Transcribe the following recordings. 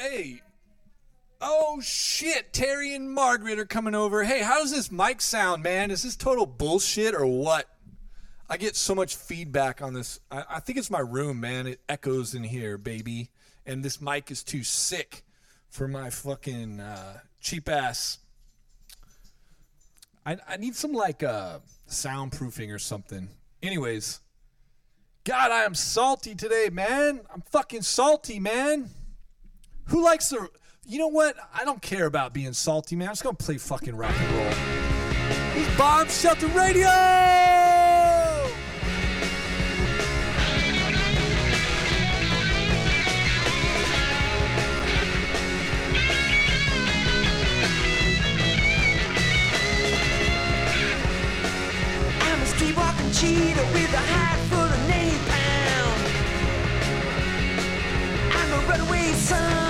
Hey. Oh shit, Terry and Margaret are coming over. Hey, how does this mic sound, man? Is this total bullshit or what? I get so much feedback on this. I, I think it's my room, man. It echoes in here, baby. And this mic is too sick for my fucking uh, cheap ass. I, I need some like uh, soundproofing or something. Anyways, God, I am salty today, man. I'm fucking salty, man. Who likes the you know what? I don't care about being salty, man. I'm just gonna play fucking rock and roll. He's Bomb Shelter Radio! I'm a streetwalking cheetah with a hide full of napalm. I'm a runaway son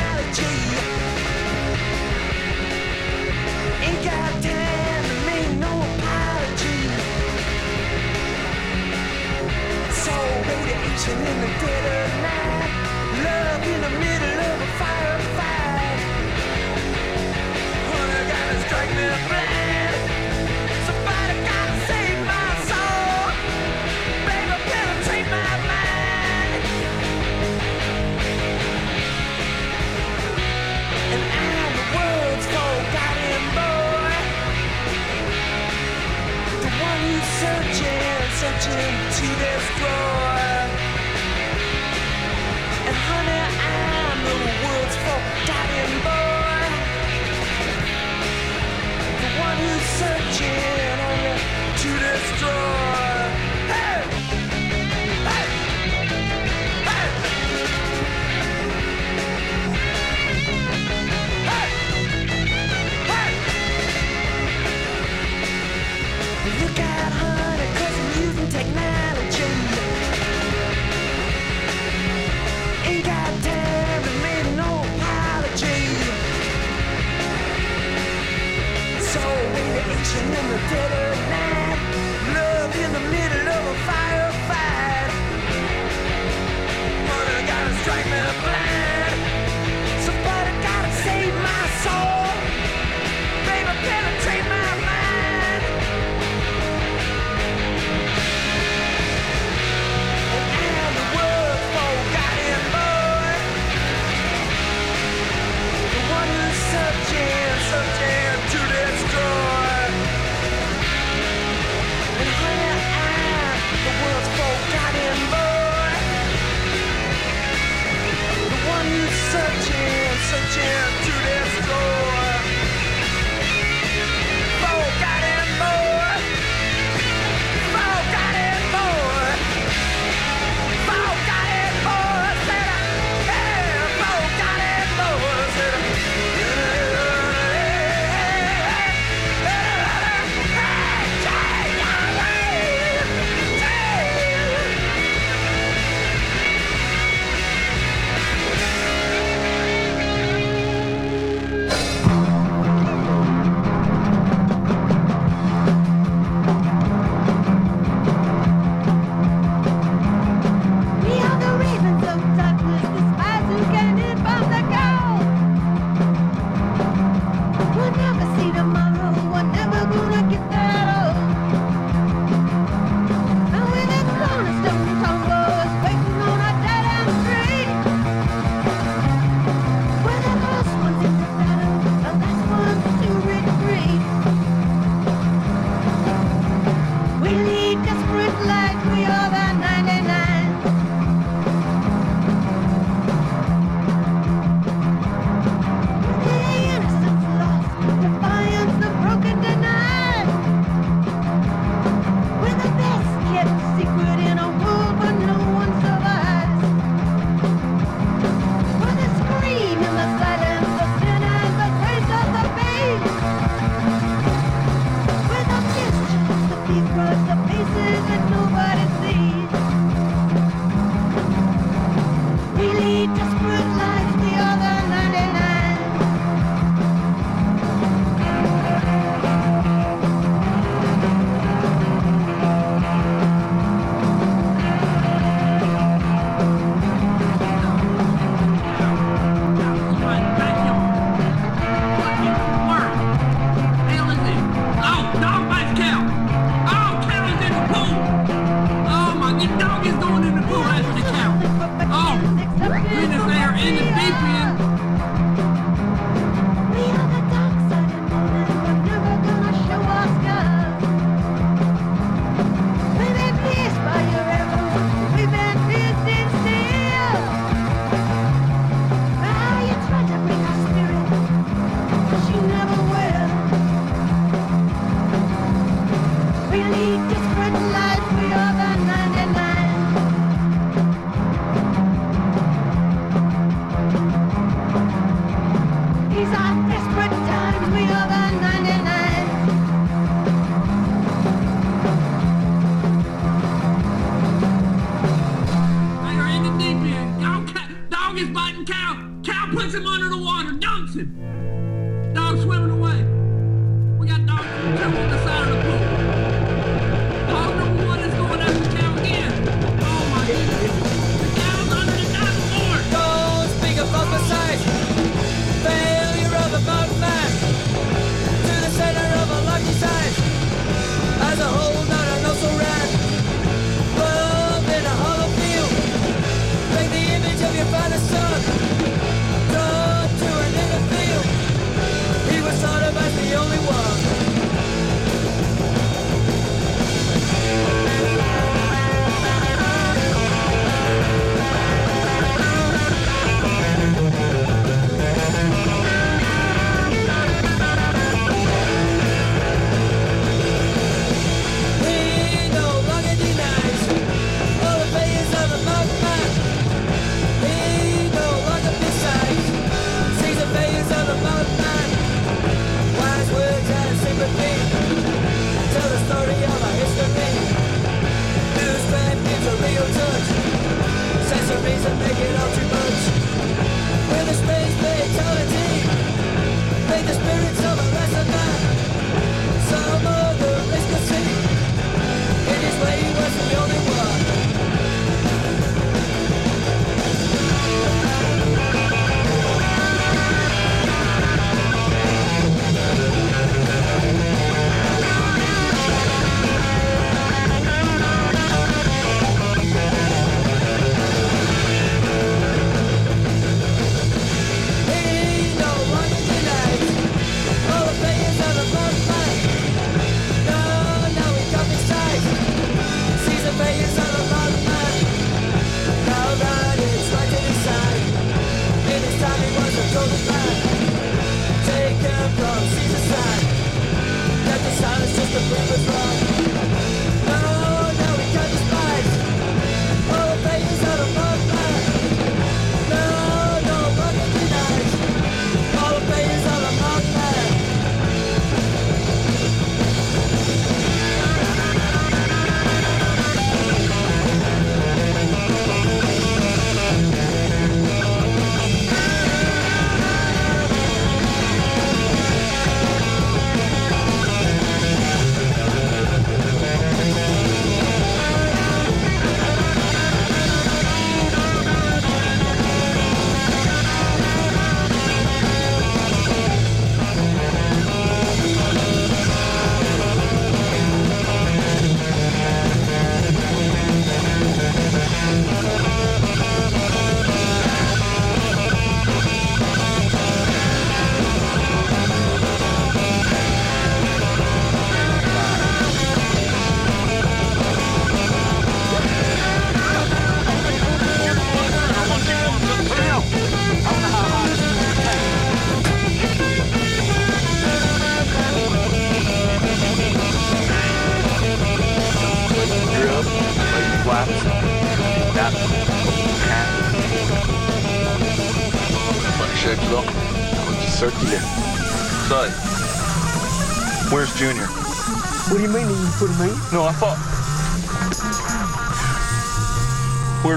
radiation in the dead of night. Love in the middle of a firefight. Honey, gotta strike me blind. Somebody gotta save my soul. Baby, penetrate my mind. And I'm the world's forgotten boy. The one who's searching, searching to destroy. In the dead of night. Love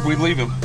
we leave him?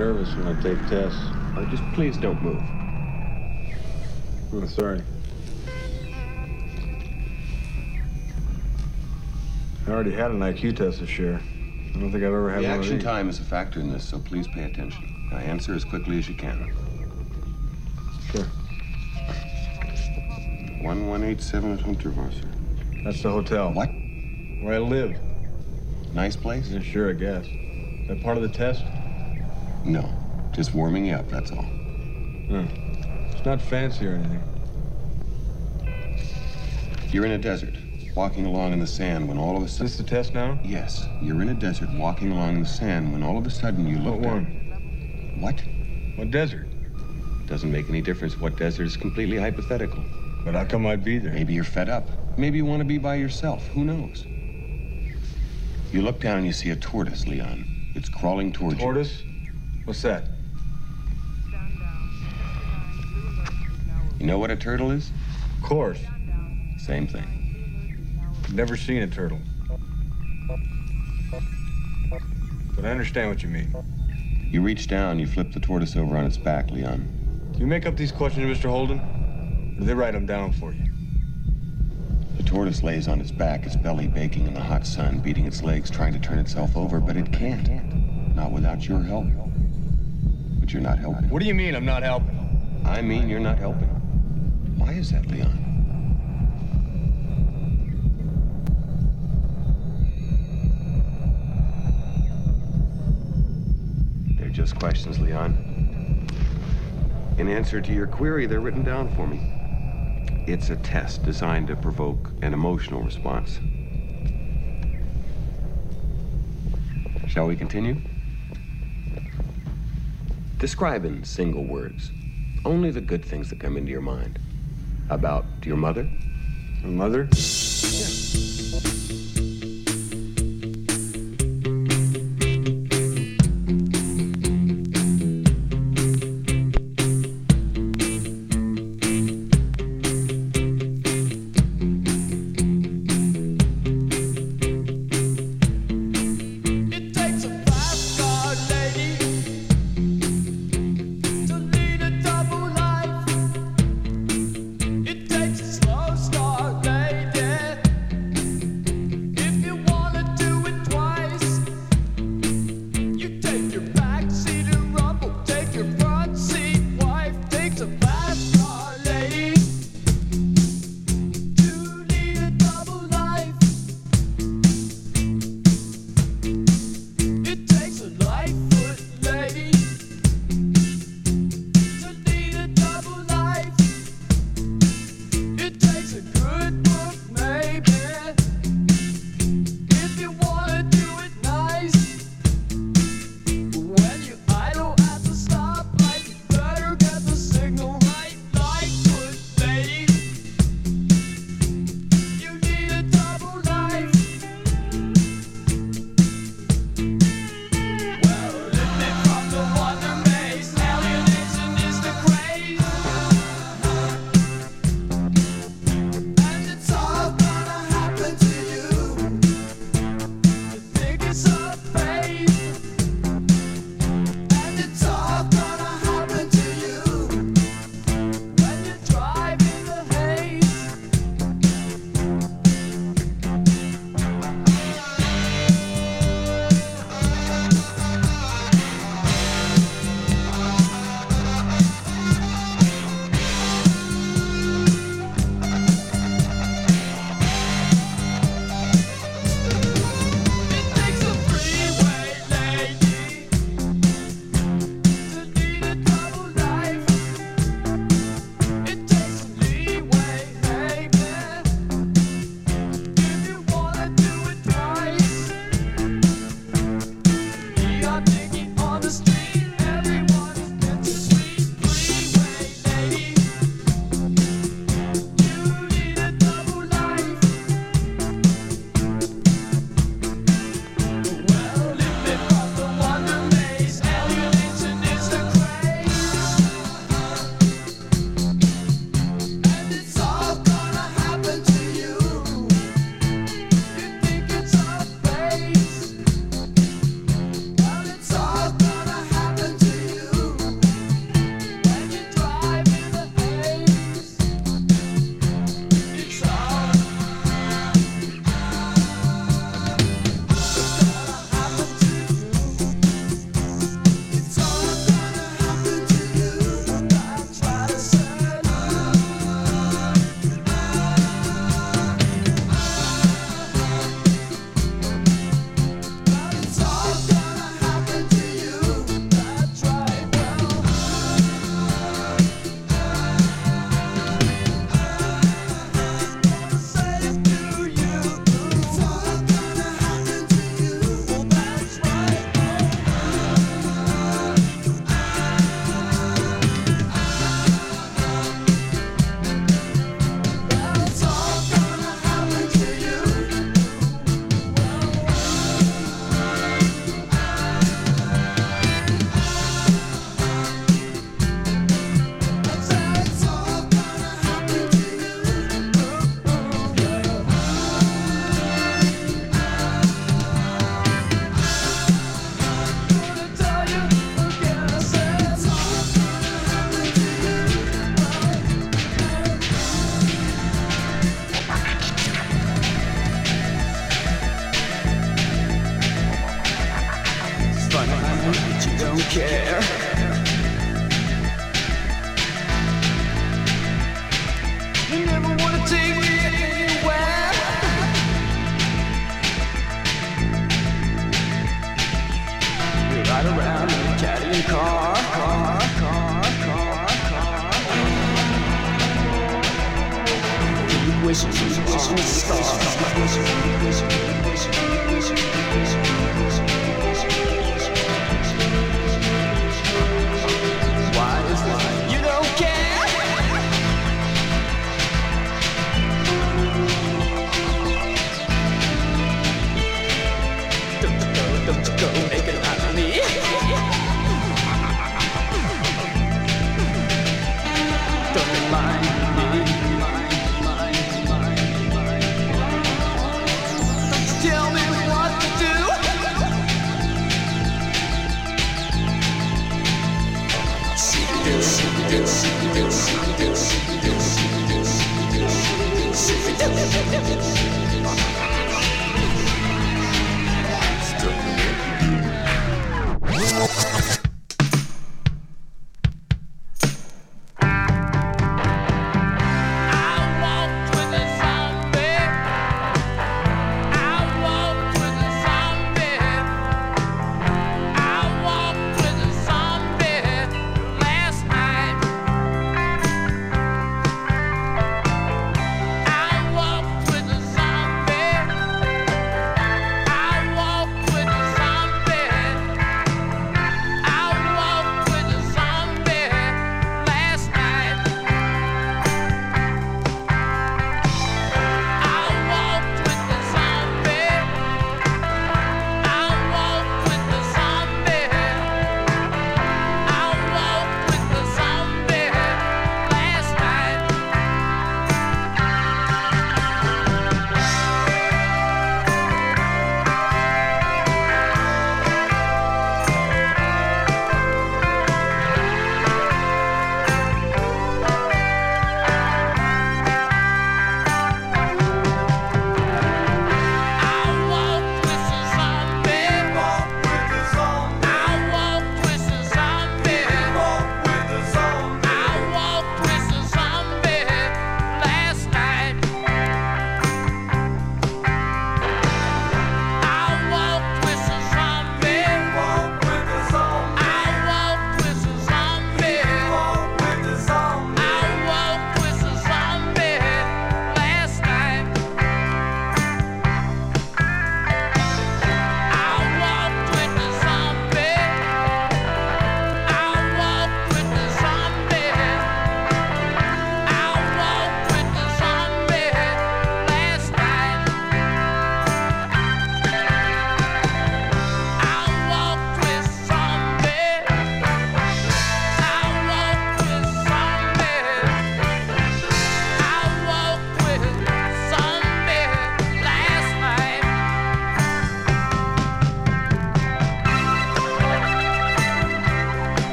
Nervous when I take tests. Oh, just please don't move. I'm sorry. I already had an IQ test this year. I don't think I've ever had The one of action these. time is a factor in this, so please pay attention. Now answer as quickly as you can. Sure. 1187 at Hunterwasser. That's the hotel. What? Where I live. Nice place? Yeah, sure, I guess. Is that part of the test? No. Just warming you up, that's all. Hmm. It's not fancy or anything. You're in a desert, walking along in the sand when all of a Is sudden. this the test now? Yes, you're in a desert, walking along in the sand when all of a sudden you look What down. one? What? What desert? Doesn't make any difference what desert is completely hypothetical. But how come I'd be there? Maybe you're fed up. Maybe you want to be by yourself. Who knows? You look down and you see a tortoise, Leon. It's crawling towards you. Tortoise? What's that? You know what a turtle is? Of course. Same thing. Never seen a turtle. But I understand what you mean. You reach down, you flip the tortoise over on its back, Leon. Do you make up these questions, Mr. Holden? Or do they write them down for you? The tortoise lays on its back, its belly baking in the hot sun, beating its legs, trying to turn itself over, but it can't. Not without your help. But you're not helping. What do you mean I'm not helping? I mean, you're not helping. Why is that, Leon? They're just questions, Leon. In answer to your query, they're written down for me. It's a test designed to provoke an emotional response. Shall we continue? Describe in single words only the good things that come into your mind about your mother, My mother? It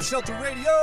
Shelter Radio,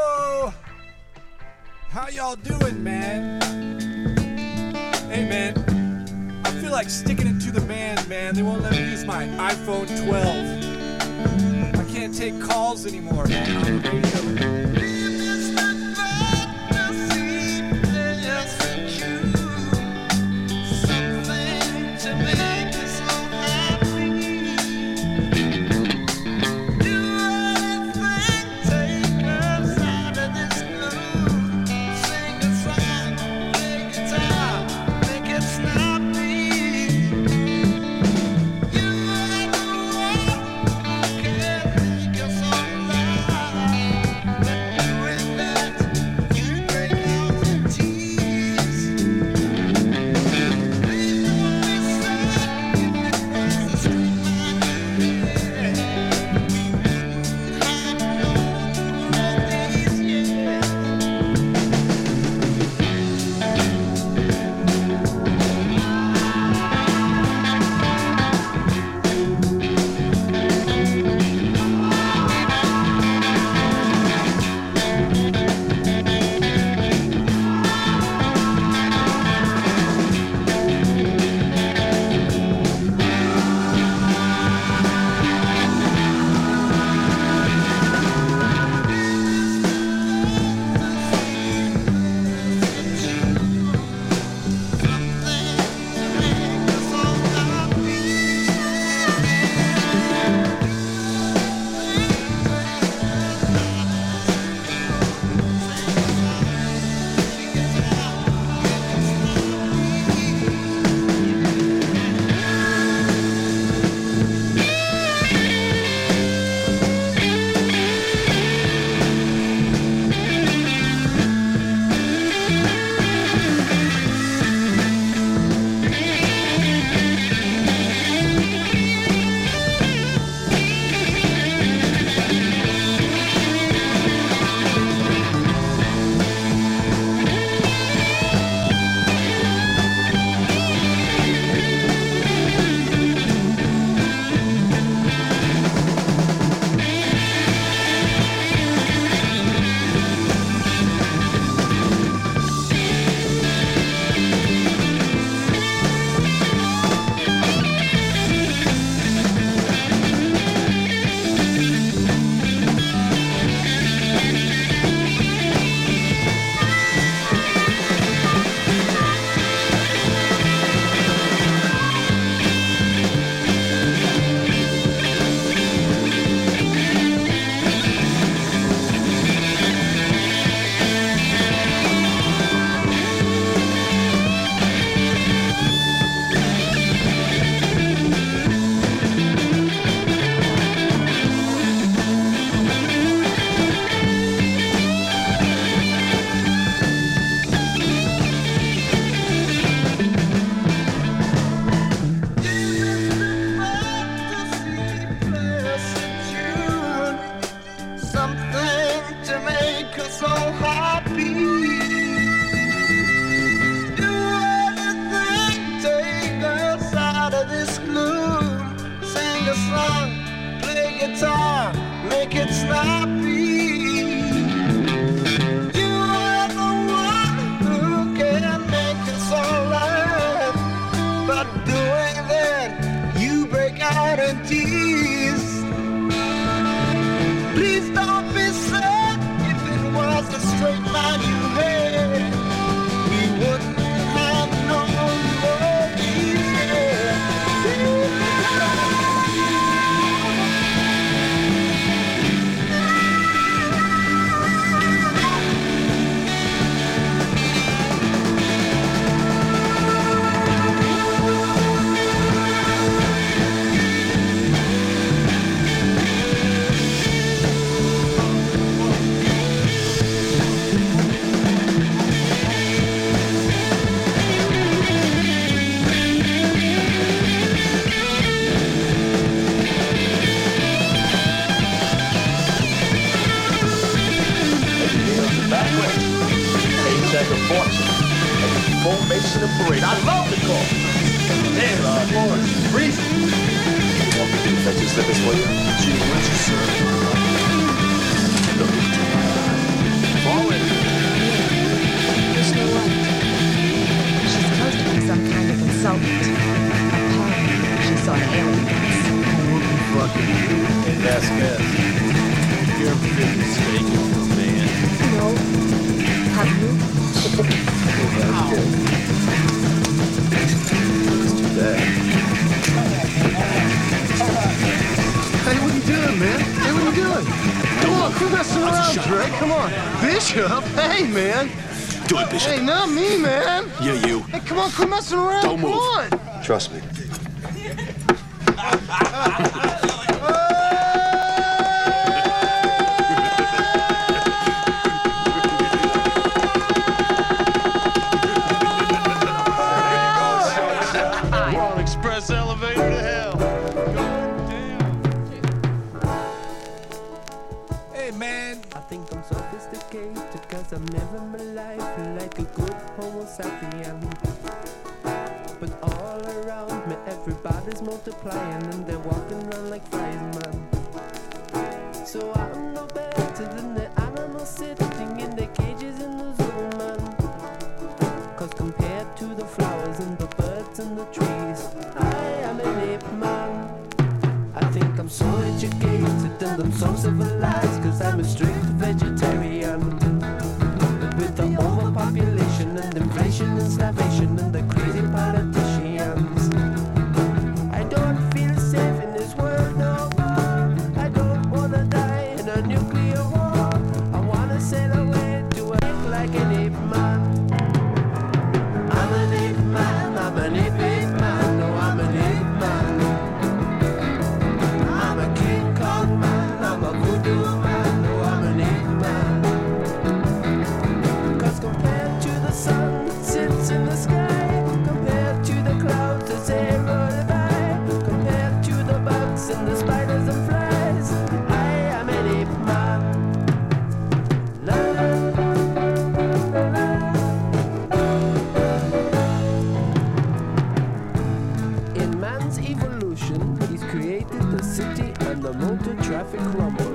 the motor traffic rumble.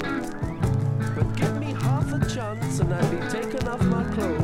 But give me half a chance and I'd be taken off my clothes.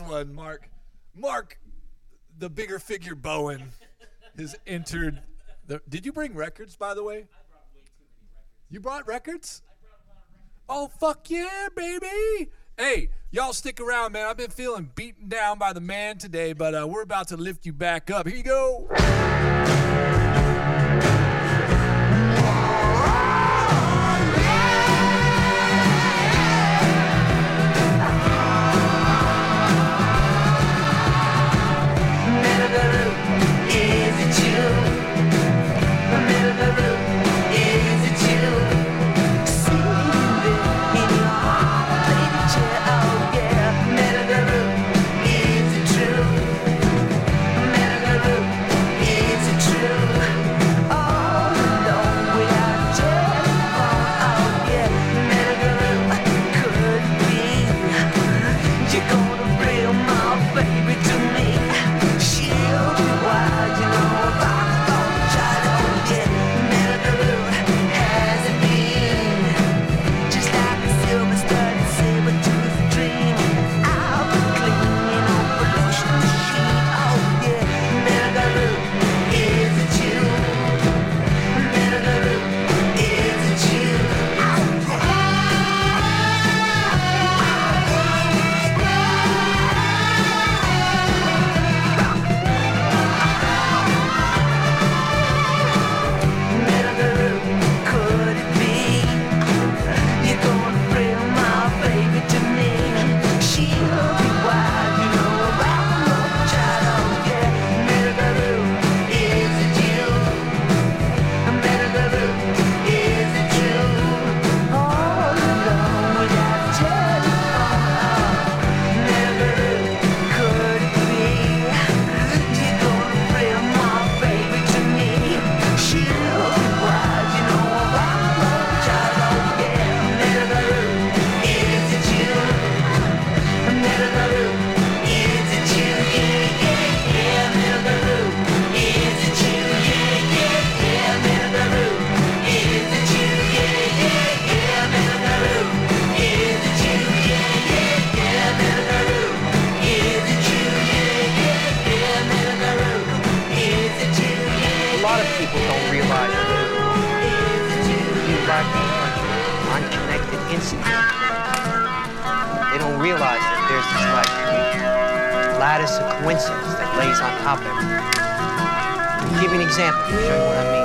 one, Mark. Mark, the bigger figure Bowen, has entered. The, did you bring records, by the way? You brought records? Oh, fuck yeah, baby. Hey, y'all stick around, man. I've been feeling beaten down by the man today, but uh, we're about to lift you back up. Here you go. example showing what I mean.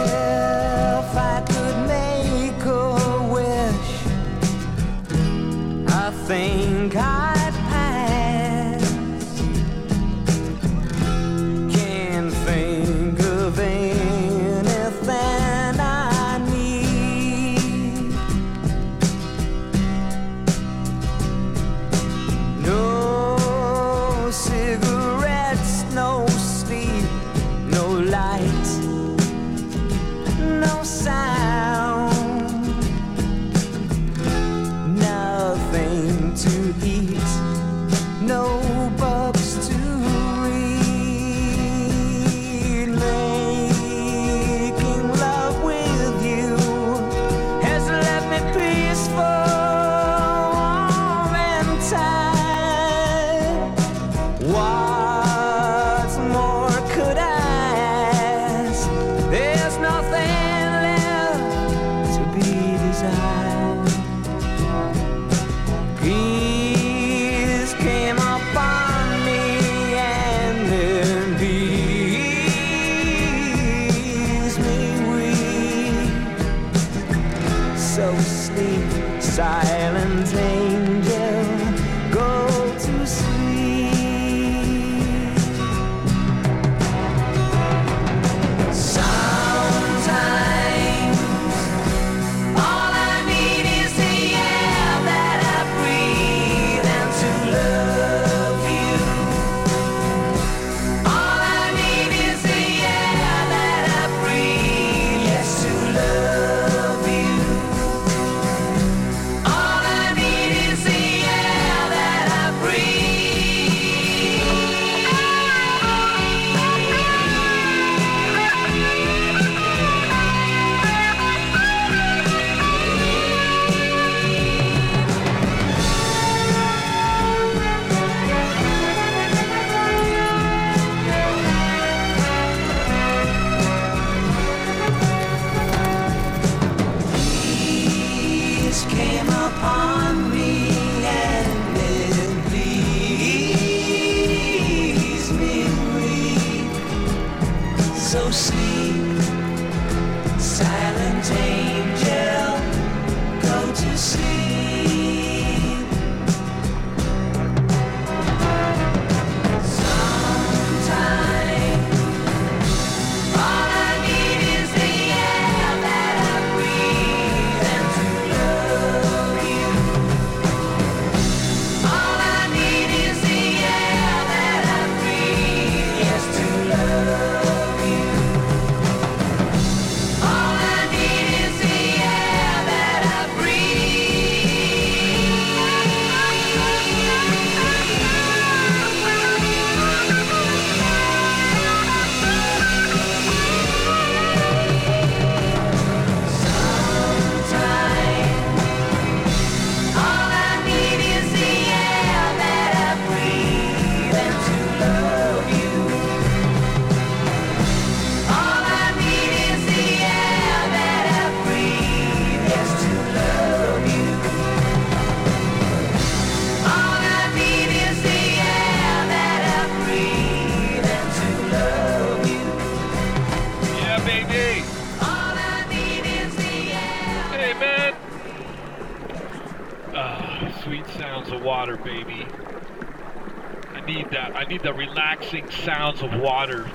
Of water.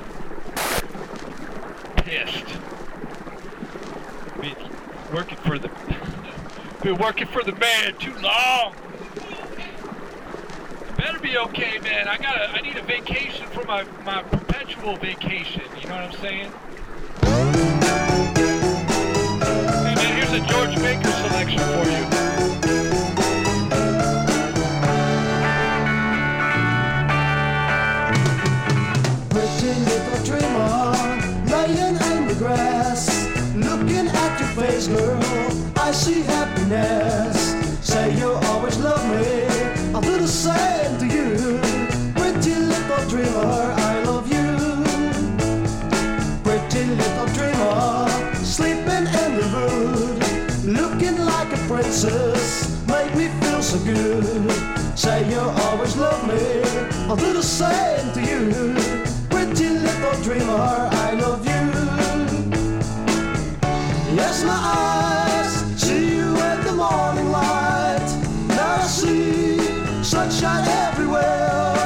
Pissed. Been working for the. Been working for the man too long. Better be okay, man. I gotta. I need a vacation for my my perpetual vacation. You know what I'm saying? Hey, man. Here's a George Baker selection for you. At girl. I see happiness. Say you always love me. I'll do the same to you. Pretty little dreamer, I love you. Pretty little dreamer, sleeping in the wood, looking like a princess, make me feel so good. Say you always love me, I'll do the same to you. Pretty little dreamer, I love you. Yes, my eyes see you the morning light. Now I see sunshine everywhere.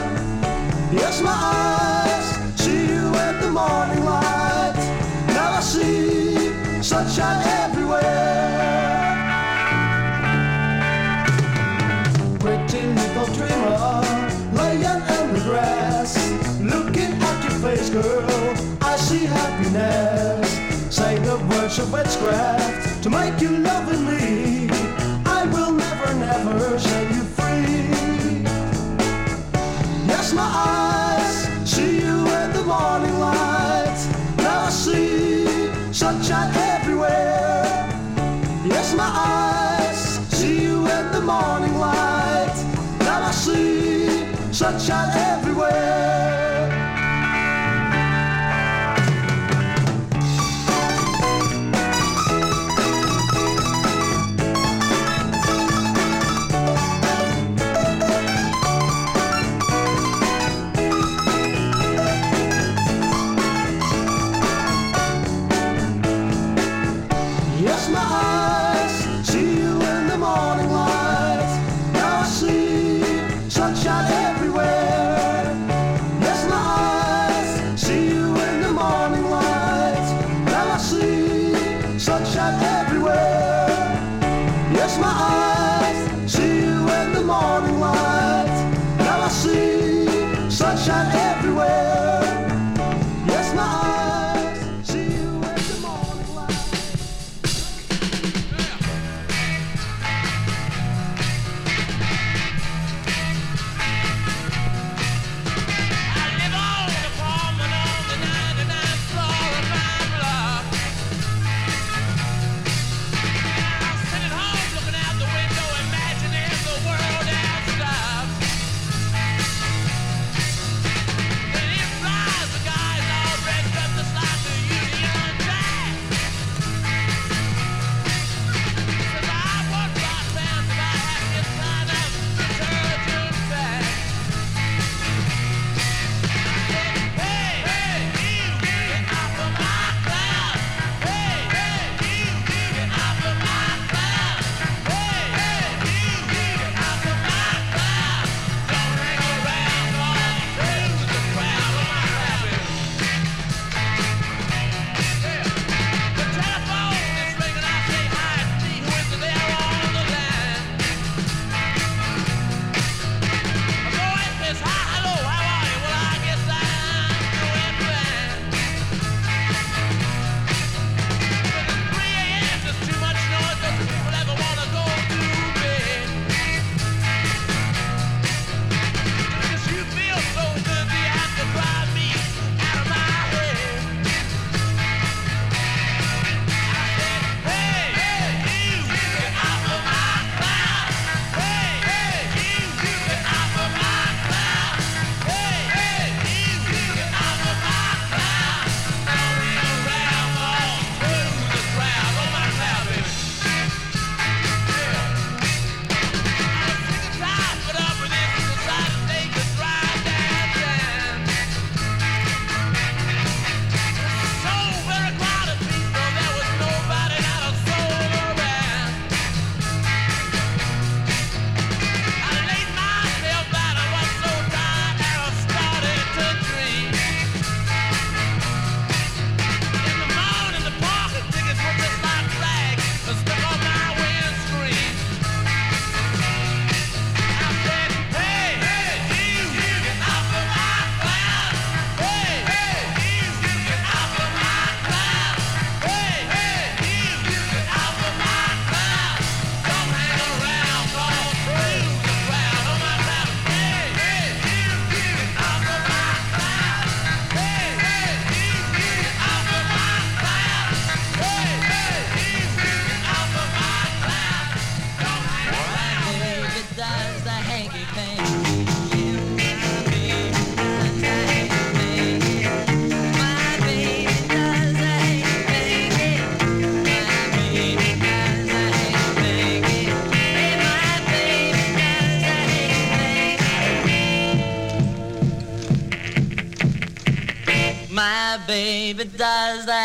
Yes, my eyes you in the morning light. Now I see sunshine of witchcraft to make you loving me.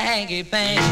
hanky panky.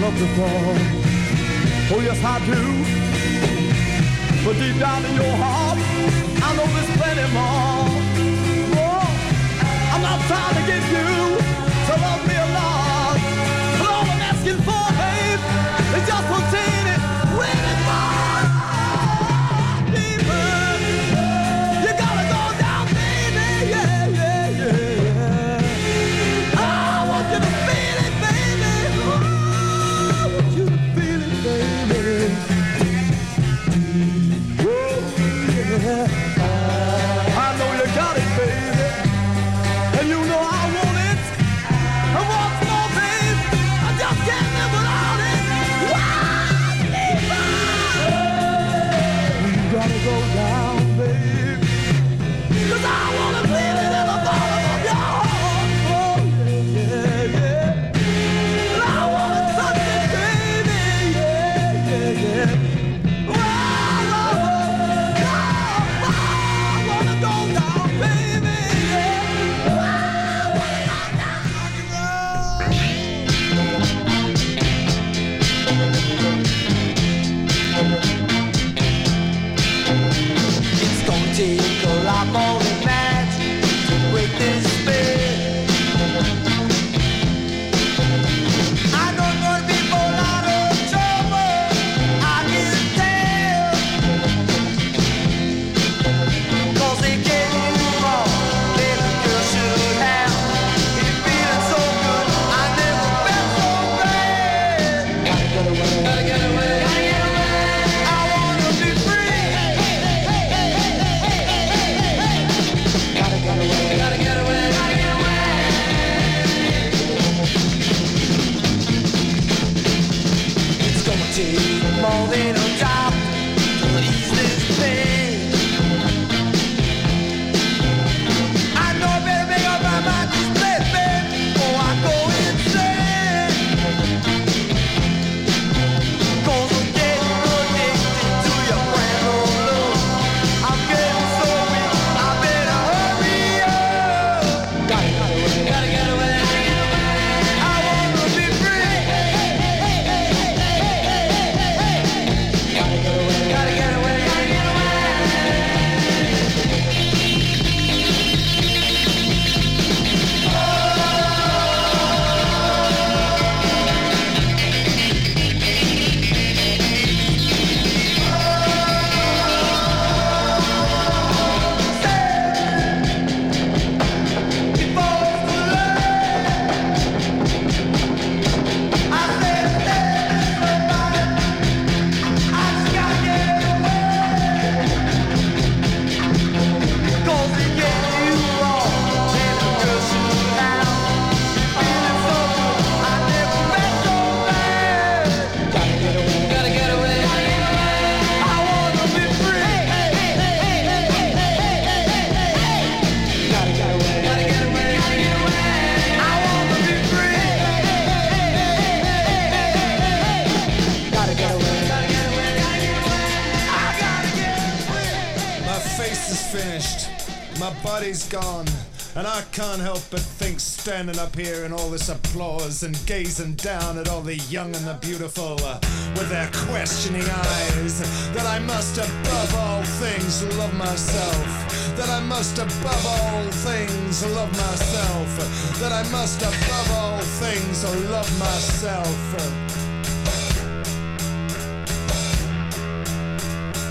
in love before. Oh, yes, I do. But deep down in your heart, I know there's plenty more. Oh, I'm not trying to get you. Standing up here in all this applause and gazing down at all the young and the beautiful uh, with their questioning eyes, that I must above all things love myself. That I must above all things love myself. That I must above all things love myself.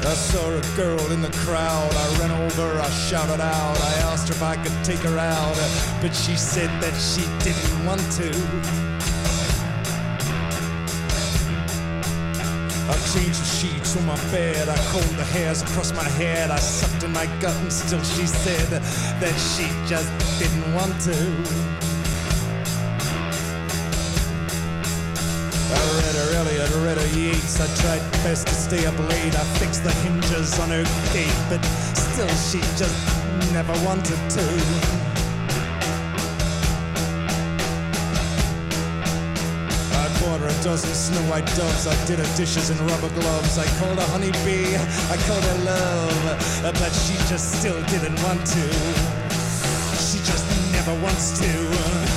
I saw a girl in the crowd. I ran over, I shouted out. I asked her if I could take her out, but she said that she didn't want to. I changed the sheets on my bed. I combed the hairs across my head. I sucked in my gut, and still she said that she just didn't want to. I read her Eliot, read her Yeats. I tried best to stay up late. I fixed the hinges on her gate, but still she just never wanted to. I bought her a dozen snow white doves. I did her dishes in rubber gloves. I called her honeybee. I called her love, uh, but she just still didn't want to. She just never wants to.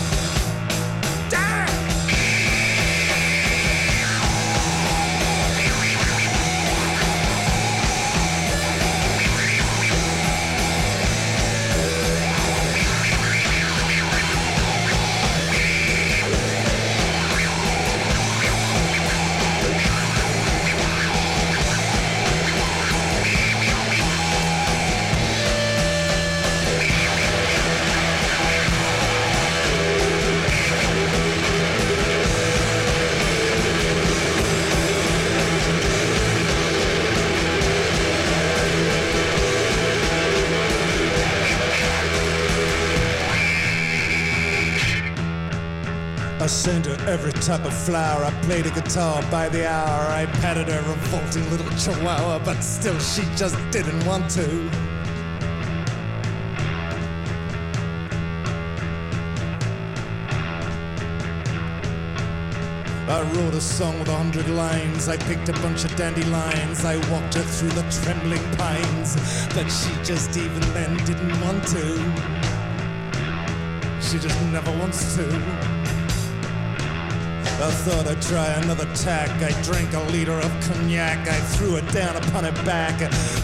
Type of flower. I played a guitar by the hour. I patted her revolting little chihuahua, but still she just didn't want to. I wrote a song with a hundred lines. I picked a bunch of dandelions. I walked her through the trembling pines, but she just even then didn't want to. She just never wants to. I thought I'd try another tack. I drank a liter of cognac. I threw it down upon her back.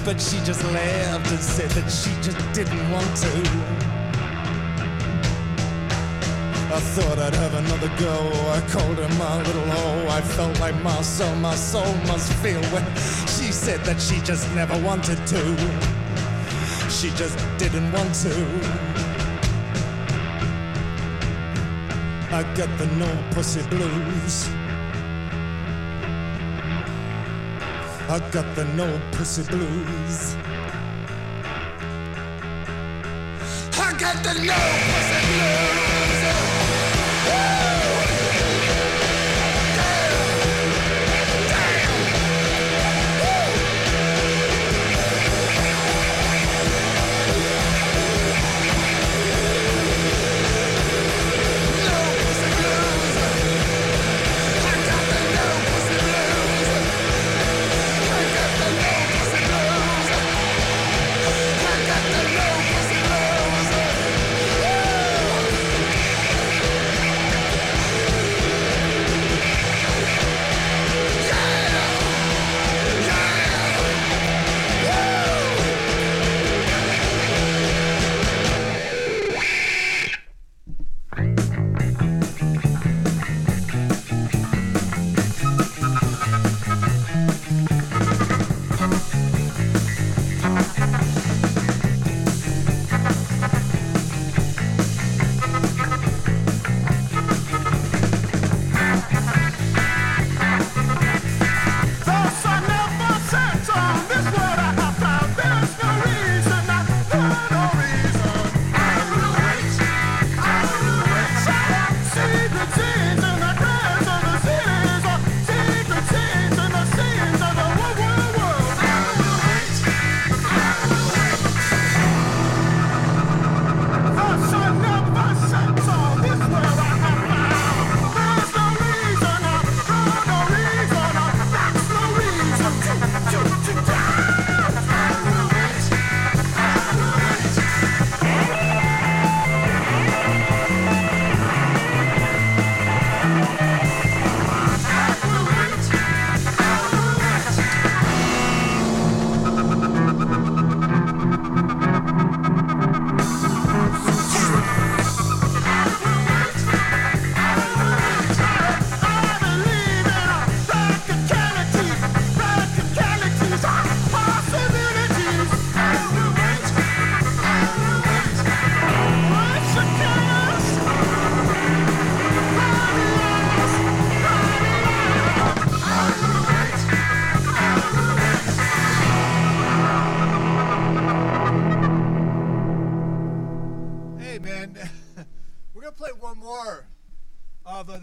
But she just laughed and said that she just didn't want to. I thought I'd have another go. I called her my little hoe. I felt like my soul, my soul must feel when she said that she just never wanted to. She just didn't want to. I got the no pussy blues. I got the no pussy blues. I got the no pussy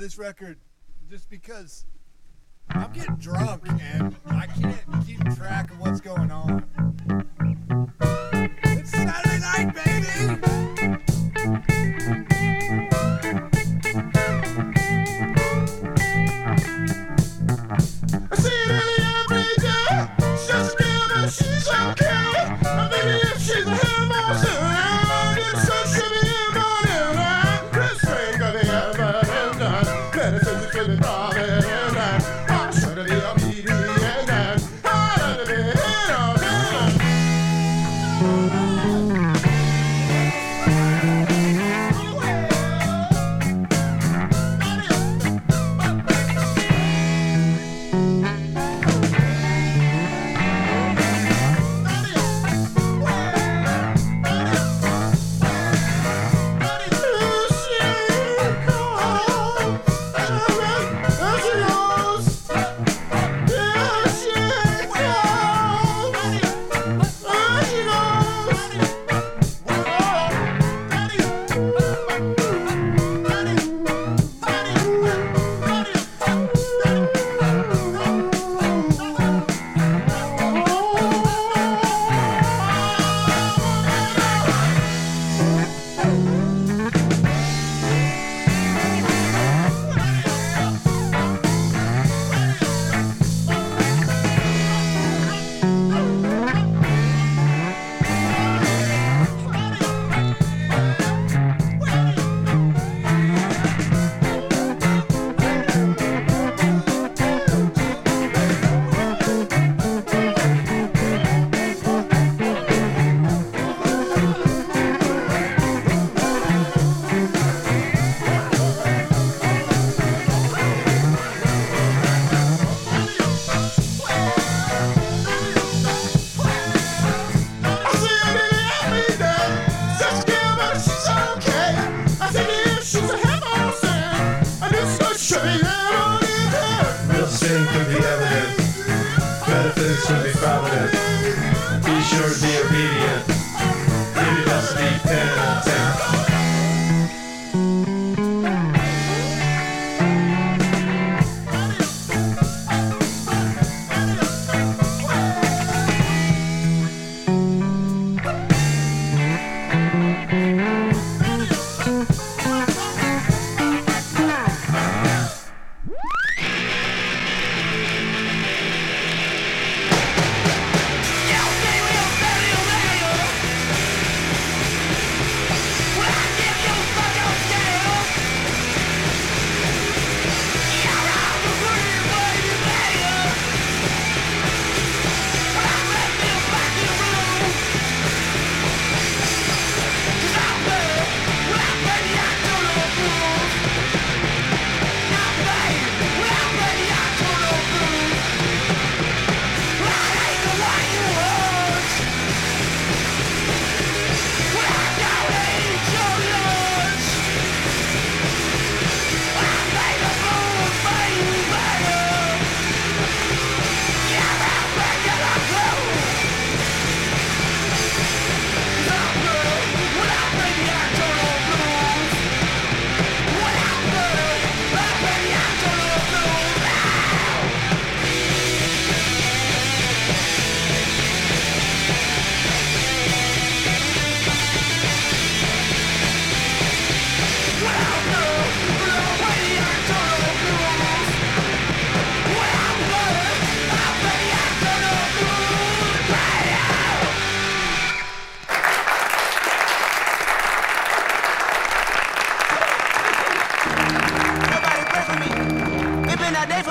this record just because I'm getting drunk and I can't keep track of what's going on.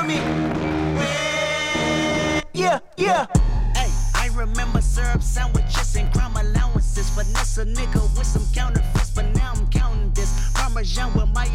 me. Yeah, yeah. Hey, I remember syrup sandwiches and crime allowances. Vanessa nigga with some counterfeits, but now I'm counting this. Parmesan with my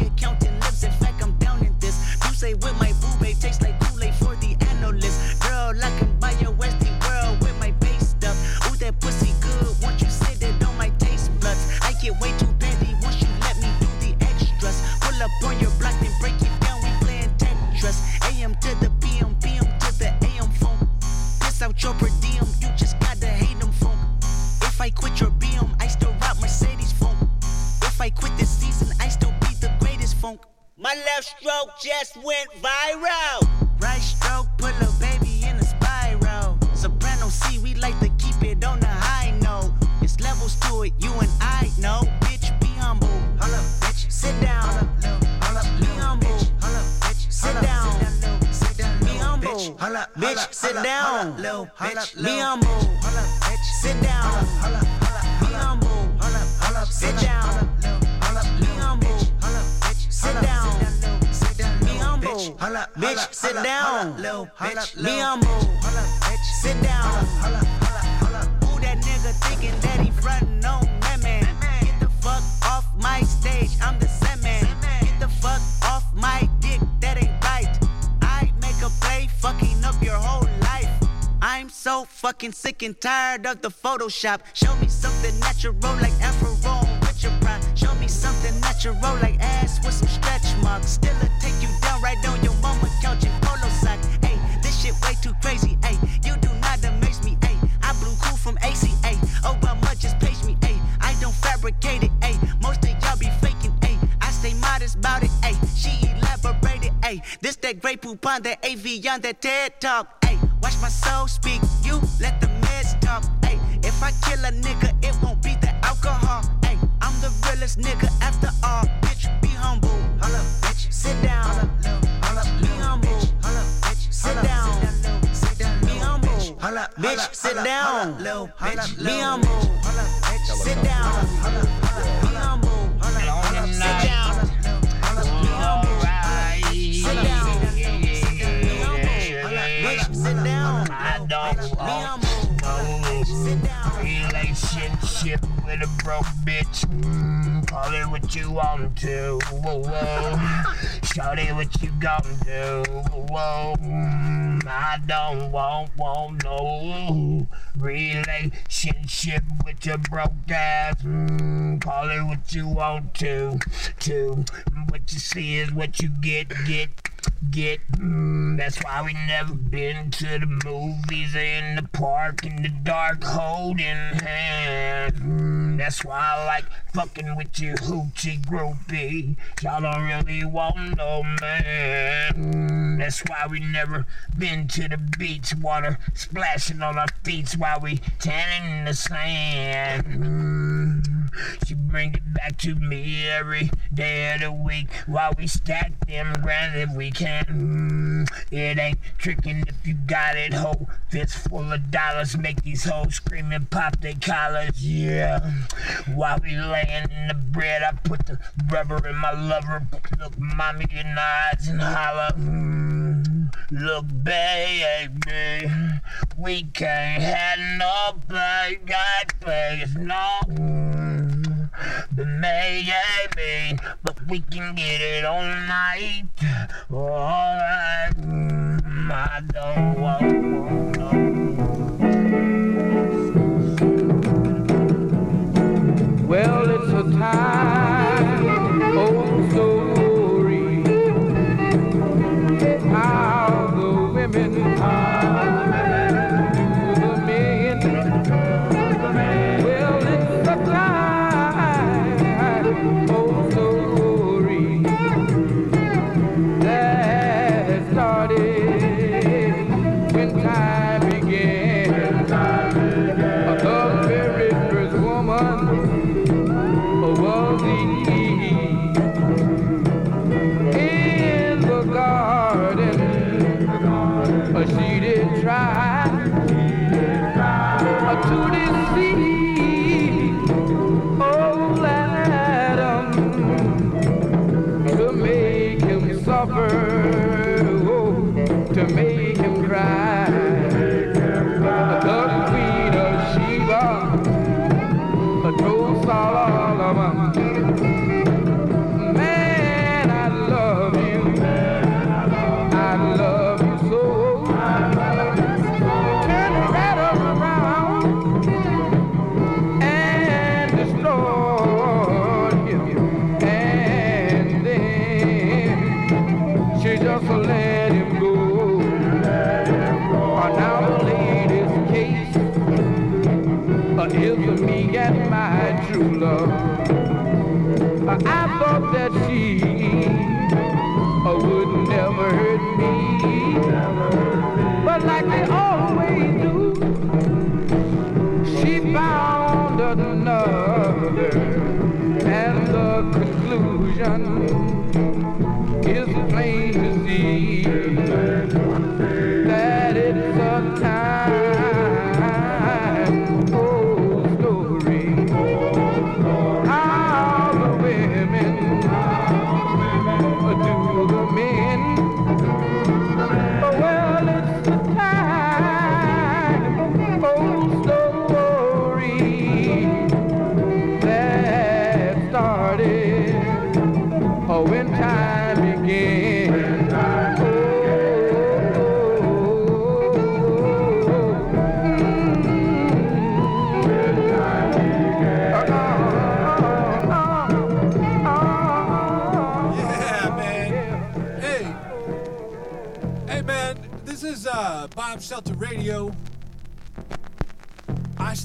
Photoshop. Show me something natural like Afro with your pride. Show me something natural like ass with some stretch marks. Still a take you down right on your mama couch in polo sock. Hey, this shit way too crazy. Hey, you do not amaze me. Hey, I blew cool from ACA. Obama just page me. Hey, I don't fabricate it. Hey, most of y'all be faking. Hey, I stay modest about it. Hey, she elaborated. Hey, this that great poop on that AV that TED talk. Hey, watch my soul speak. You let the kill a nigga, it won't be the alcohol. Hey, I'm the realest nigga after all. Bitch, be humble. Hold up, bitch. Sit down. Be humble. Holla, bitch. Sit down. Be humble. Bitch, sit down. Be humble. Bitch, sit down. A broke bitch. Mm, call it what you want to. Whoa, whoa. Shout it what you gonna do. Whoa. Mm, I don't want, want no relationship with your broke ass. Mm, call it what you want to. To what you see is what you get, get get. Mm, that's why we never been to the movies in the park in the dark holding hands. Mm, that's why I like fucking with you hoochie groupie. Y'all don't really want no man. Mm, that's why we never been to the beach, water splashing on our feet while we tanning in the sand. Mm, she bring it back to me every day of the week while we stack them grand if we can. Mm, it ain't tricking if you got it, ho. Fist full of dollars, make these hoes scream and pop their collars, yeah. While we laying in the bread, I put the rubber in my lover. Look mommy in the eyes and holler. Mm, look, baby, we can't have no place, got place, no. Mm, but maybe, but we can get it all night. Alright, mm, I don't want, want Well, it's a time old story how the women do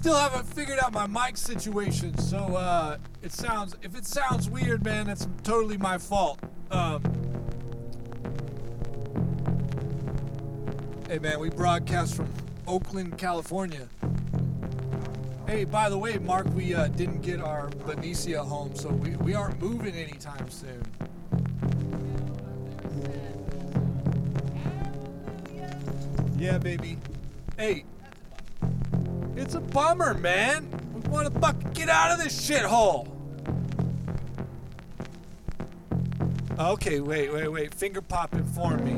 still haven't figured out my mic situation, so uh, it sounds. If it sounds weird, man, that's totally my fault. Um, hey, man, we broadcast from Oakland, California. Hey, by the way, Mark, we uh, didn't get our Benicia home, so we, we aren't moving anytime soon. Yeah, baby. Bummer, man. We want to fucking get out of this shithole. Okay, wait, wait, wait. Finger Pop informed me.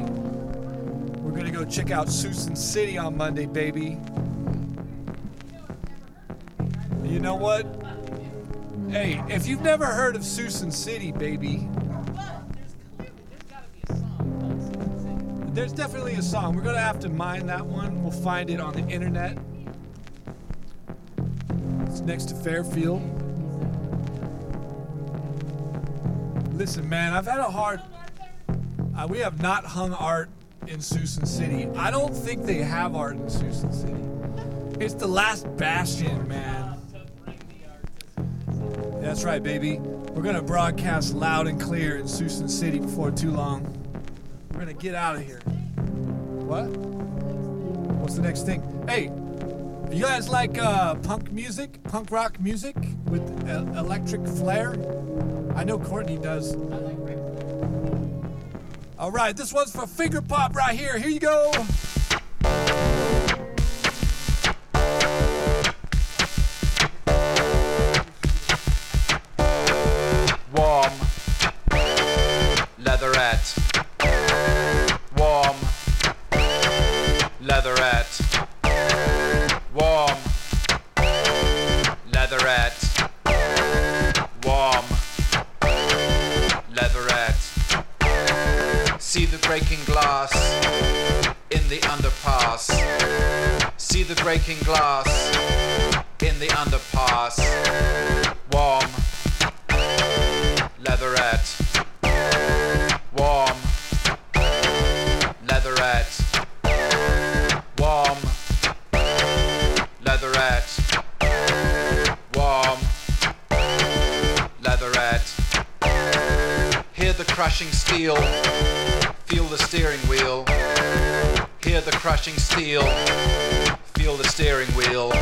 We're gonna go check out Susan City on Monday, baby. You know what? Hey, if you've never heard of Susan City, baby, there's definitely a song. We're gonna have to mine that one. We'll find it on the internet. Next to Fairfield. Listen, man, I've had a hard. Uh, we have not hung art in Susan City. I don't think they have art in Susan City. It's the last bastion, man. That's right, baby. We're gonna broadcast loud and clear in Susan City before too long. We're gonna get out of here. What? What's the next thing? Hey, you guys like uh, punk music, punk rock music with e- electric flair? I know Courtney does. All right, this one's for Finger Pop right here. Here you go. Crushing steel. Feel the steering wheel. Hear the crushing steel. Feel the steering wheel.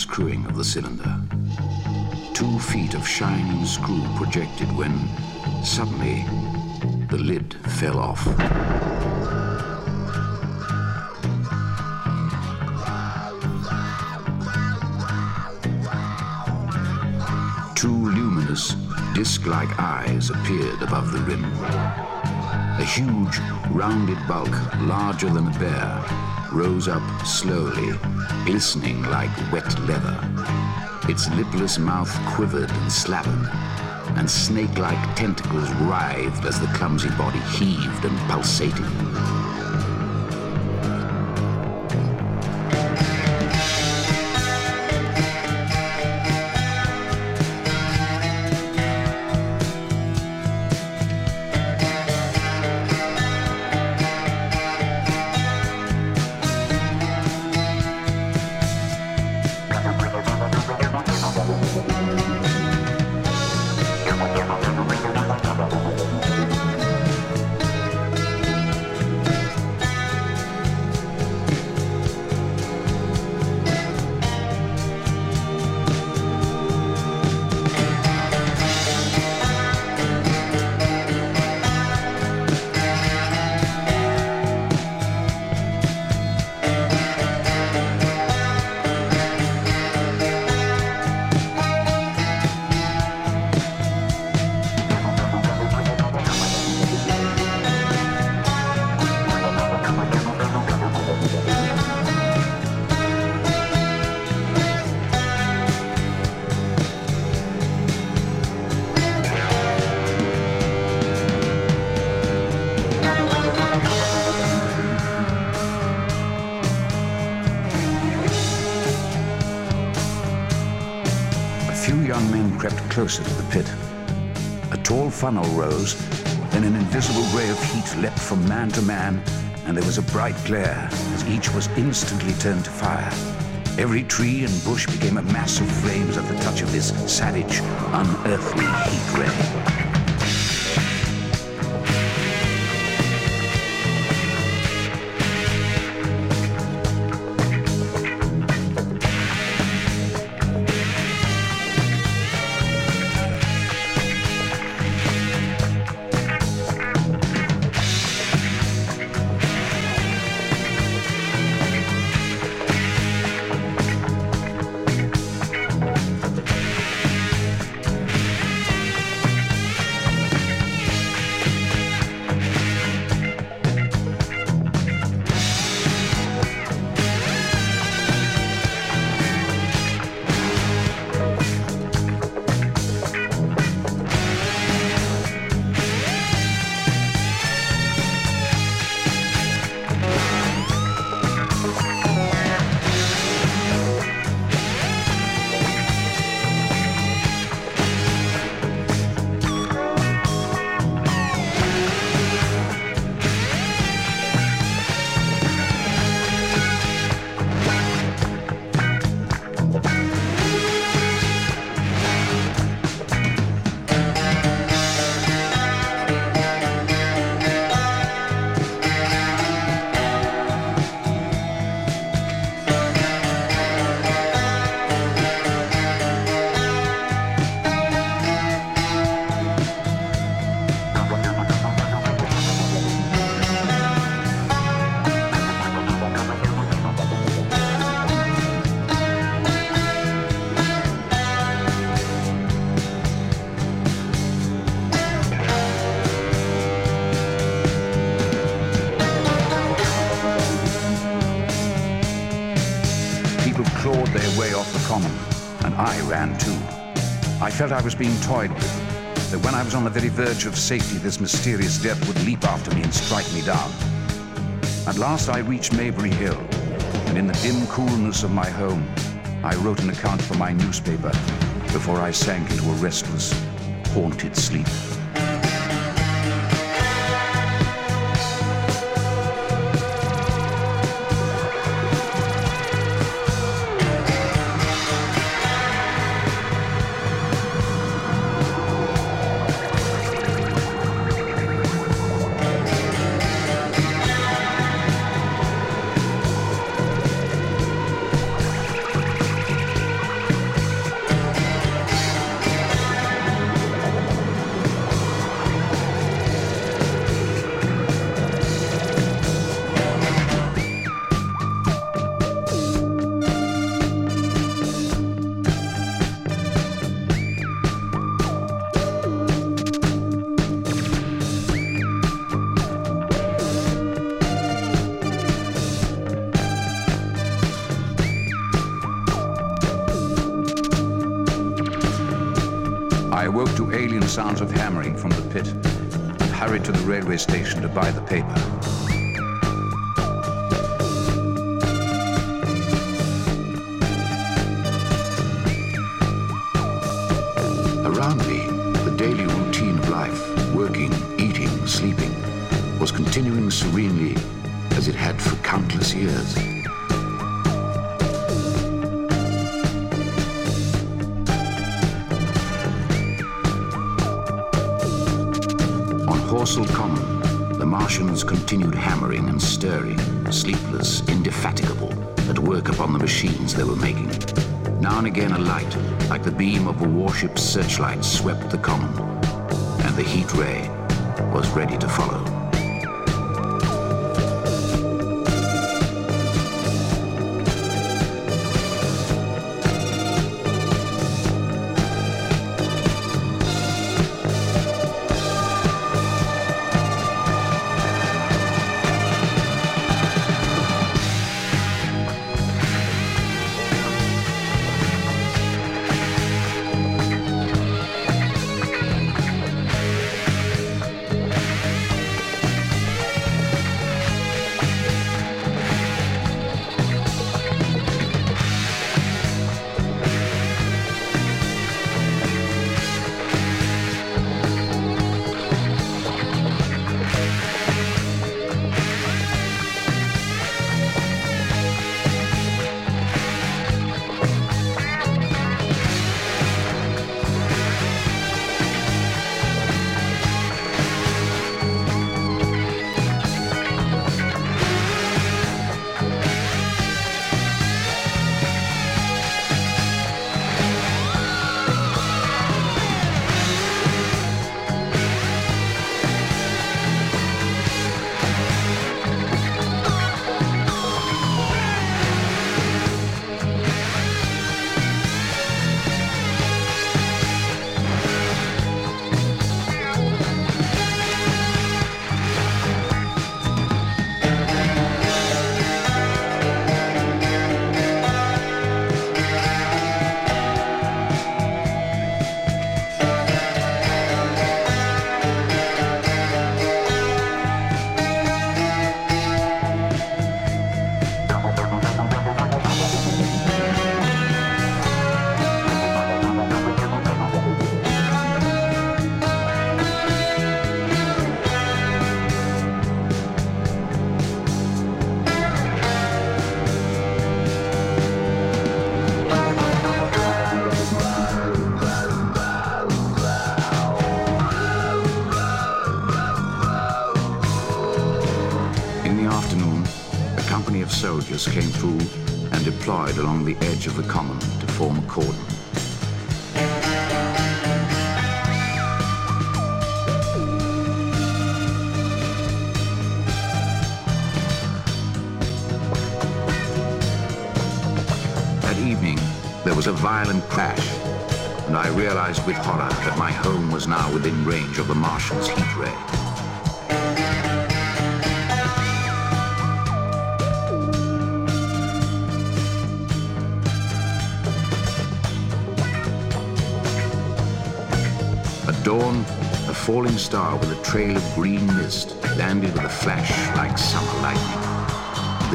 Unscrewing of the cylinder. Two feet of shining screw projected when, suddenly, the lid fell off. Two luminous, disc-like eyes appeared above the rim. A huge, rounded bulk, larger than a bear, rose up slowly, glistening like wet leather. Its lipless mouth quivered and slavered, and snake-like tentacles writhed as the clumsy body heaved and pulsated. Closer to the pit. A tall funnel rose, then an invisible ray of heat leapt from man to man, and there was a bright glare as each was instantly turned to fire. Every tree and bush became a mass of flames at the touch of this savage, unearthly heat ray. I was being toyed with, that when I was on the very verge of safety, this mysterious death would leap after me and strike me down. At last I reached Maybury Hill, and in the dim coolness of my home, I wrote an account for my newspaper before I sank into a restless, haunted sleep. I awoke to alien sounds of hammering from the pit and hurried to the railway station to buy the paper. Continued hammering and stirring, sleepless, indefatigable, at work upon the machines they were making. Now and again a light, like the beam of a warship's searchlight, swept the common, and the heat ray was ready to follow.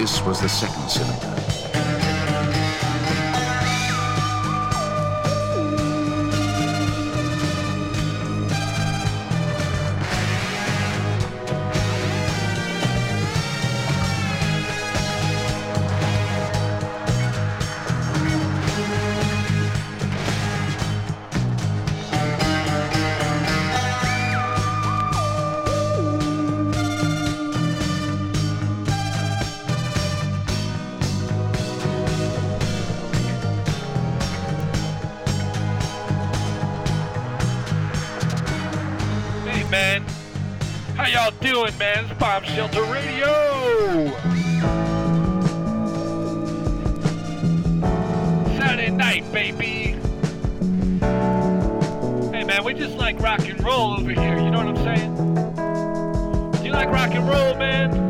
This was the second cylinder. How y'all doing, man? It's Bomb Shelter Radio! Saturday night, baby! Hey, man, we just like rock and roll over here, you know what I'm saying? Do you like rock and roll, man?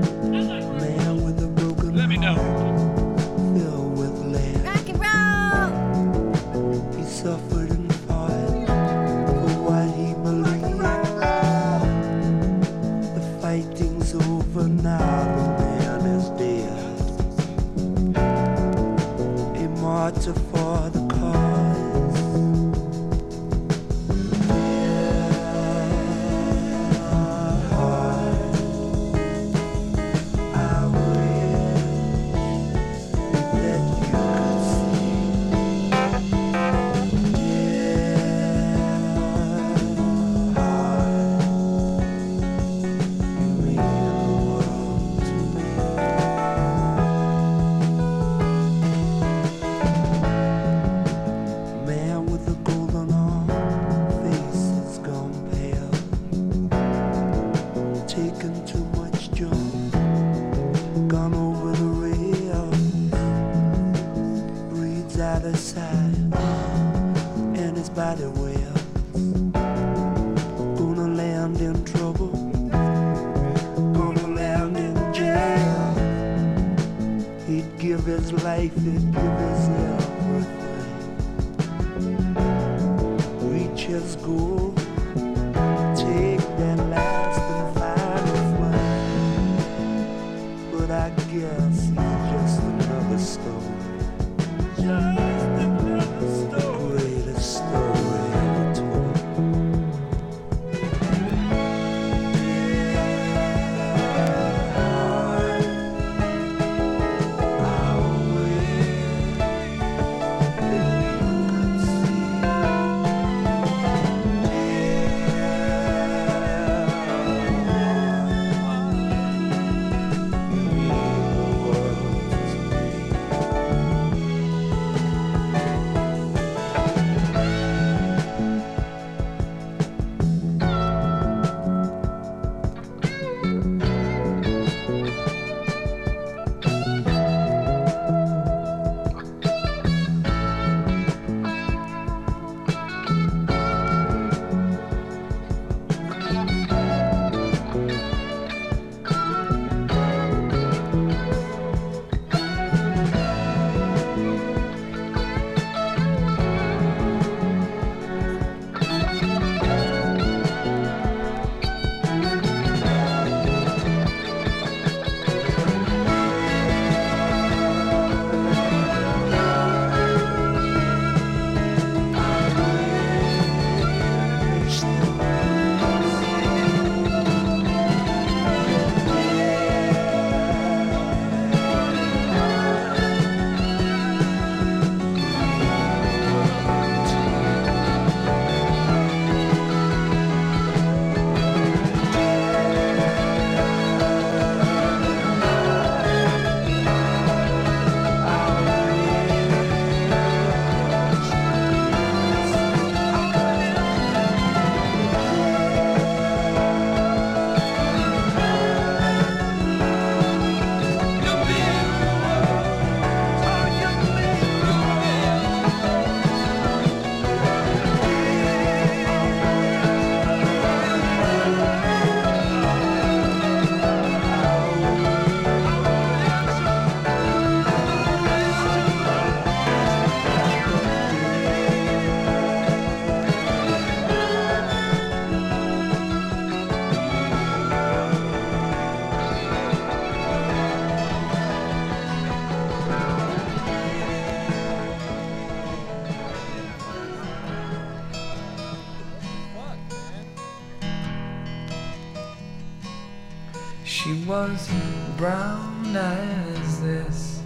round as this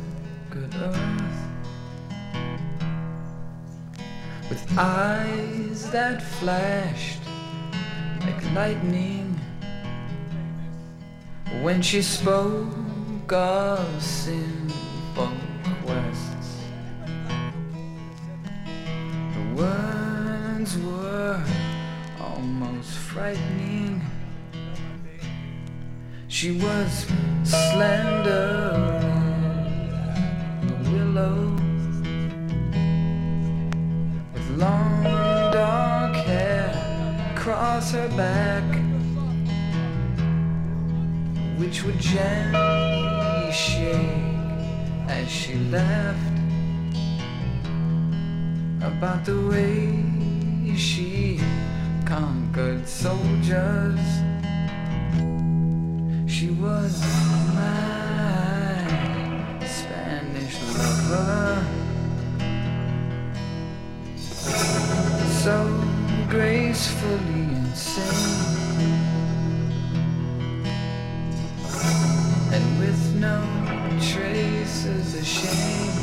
good earth. With eyes that flashed like lightning. When she spoke of simple quests The words were almost frightening. She was slender on the willow with long dark hair across her back, which would gently shake as she laughed about the way she conquered soldiers was my Spanish lover. So gracefully insane. And with no traces of shame.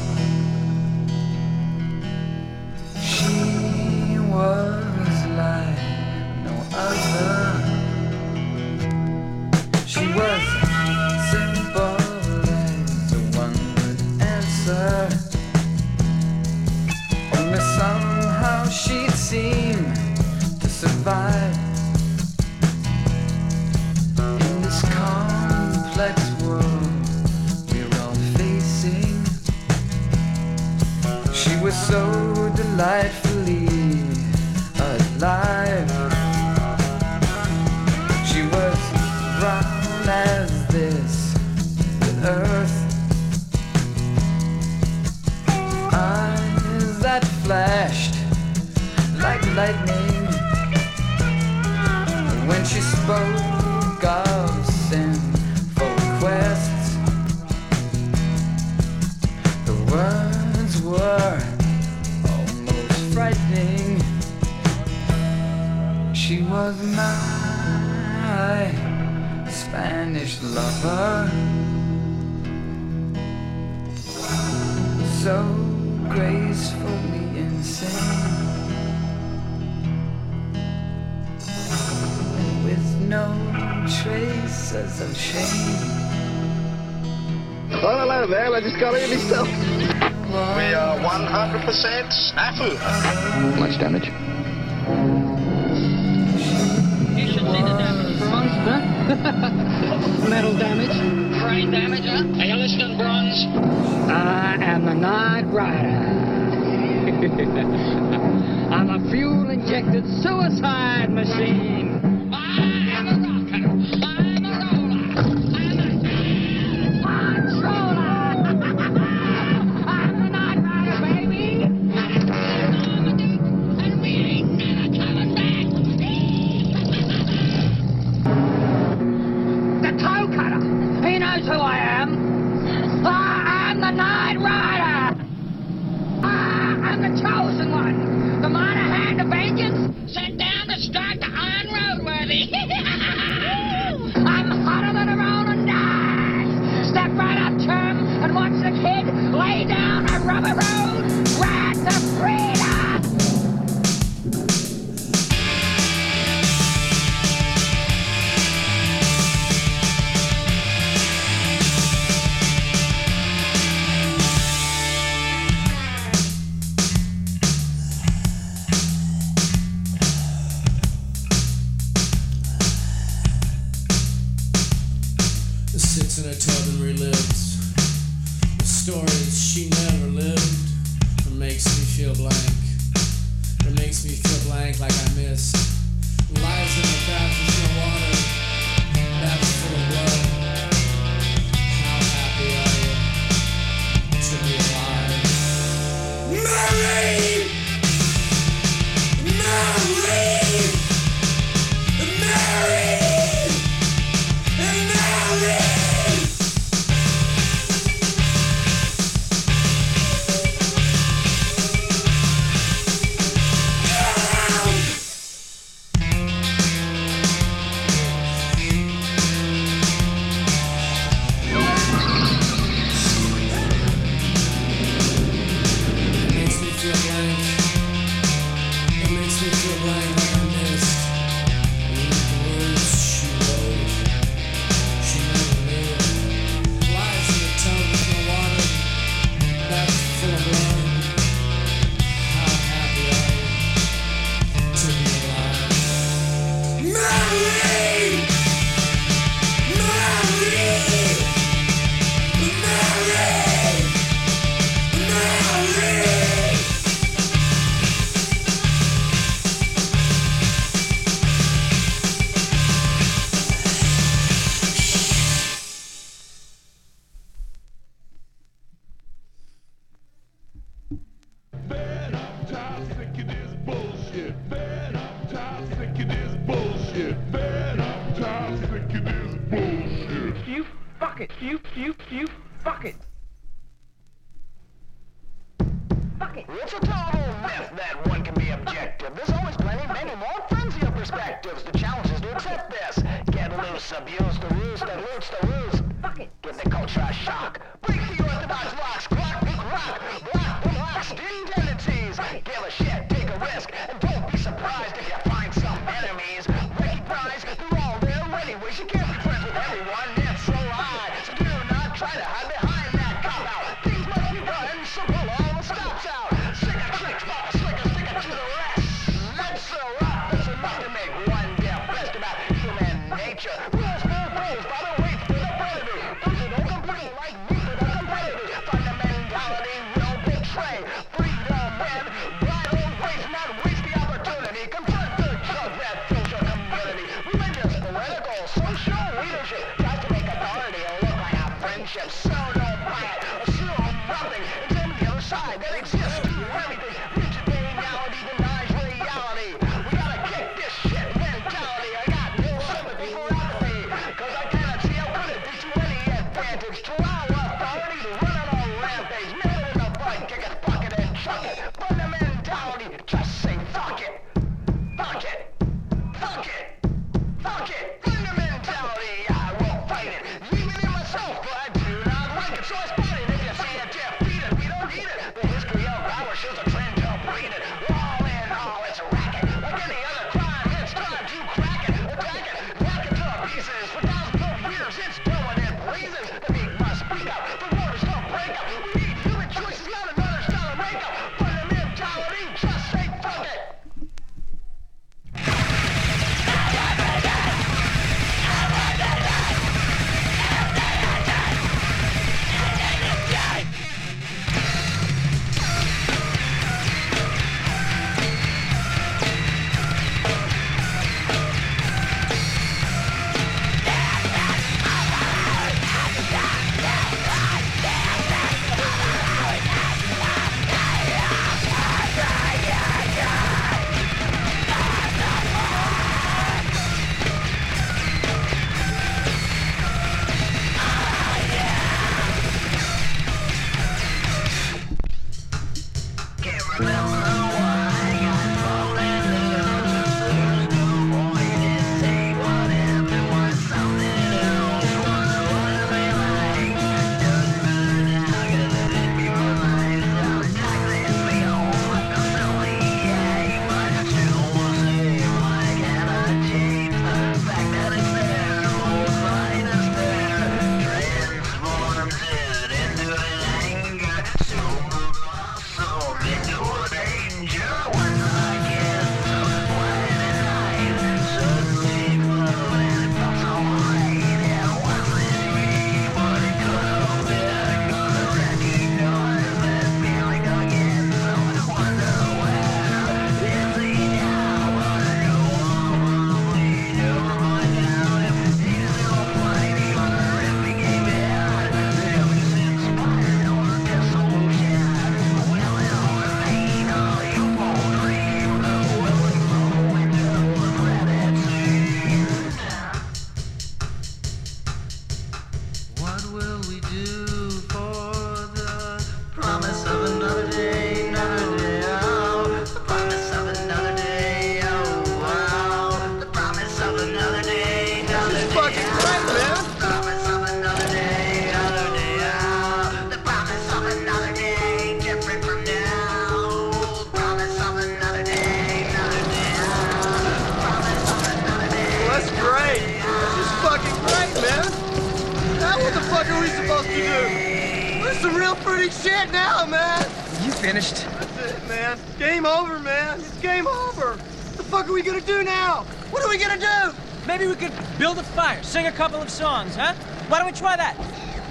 songs, huh? Why don't we try that?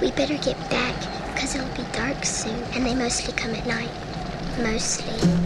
We better get back, because it'll be dark soon, and they mostly come at night. Mostly.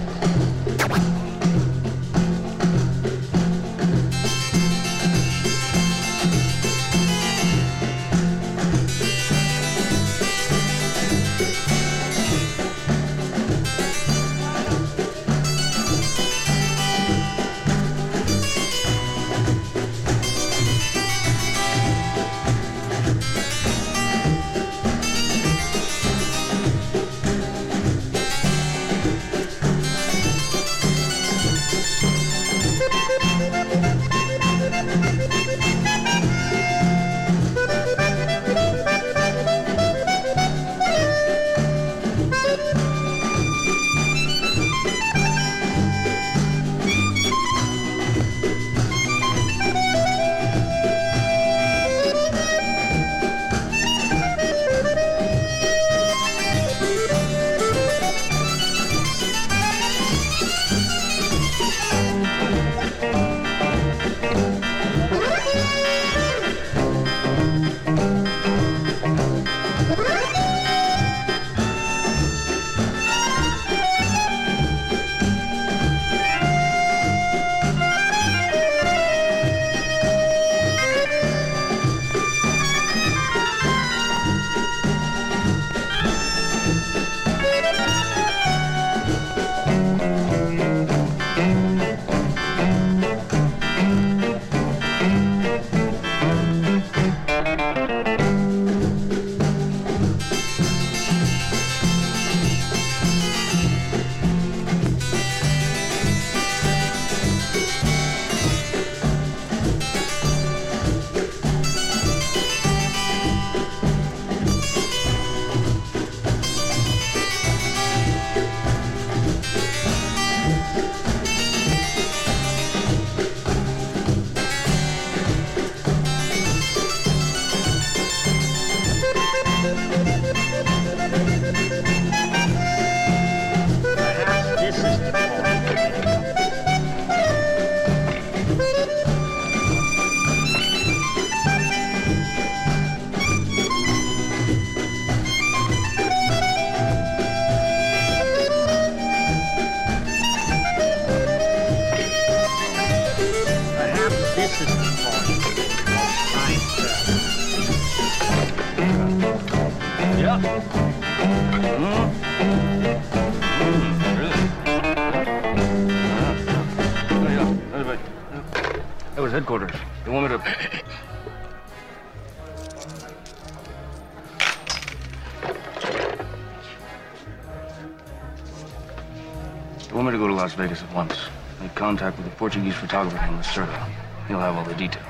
Portuguese photographer named Lacerda. He'll have all the details.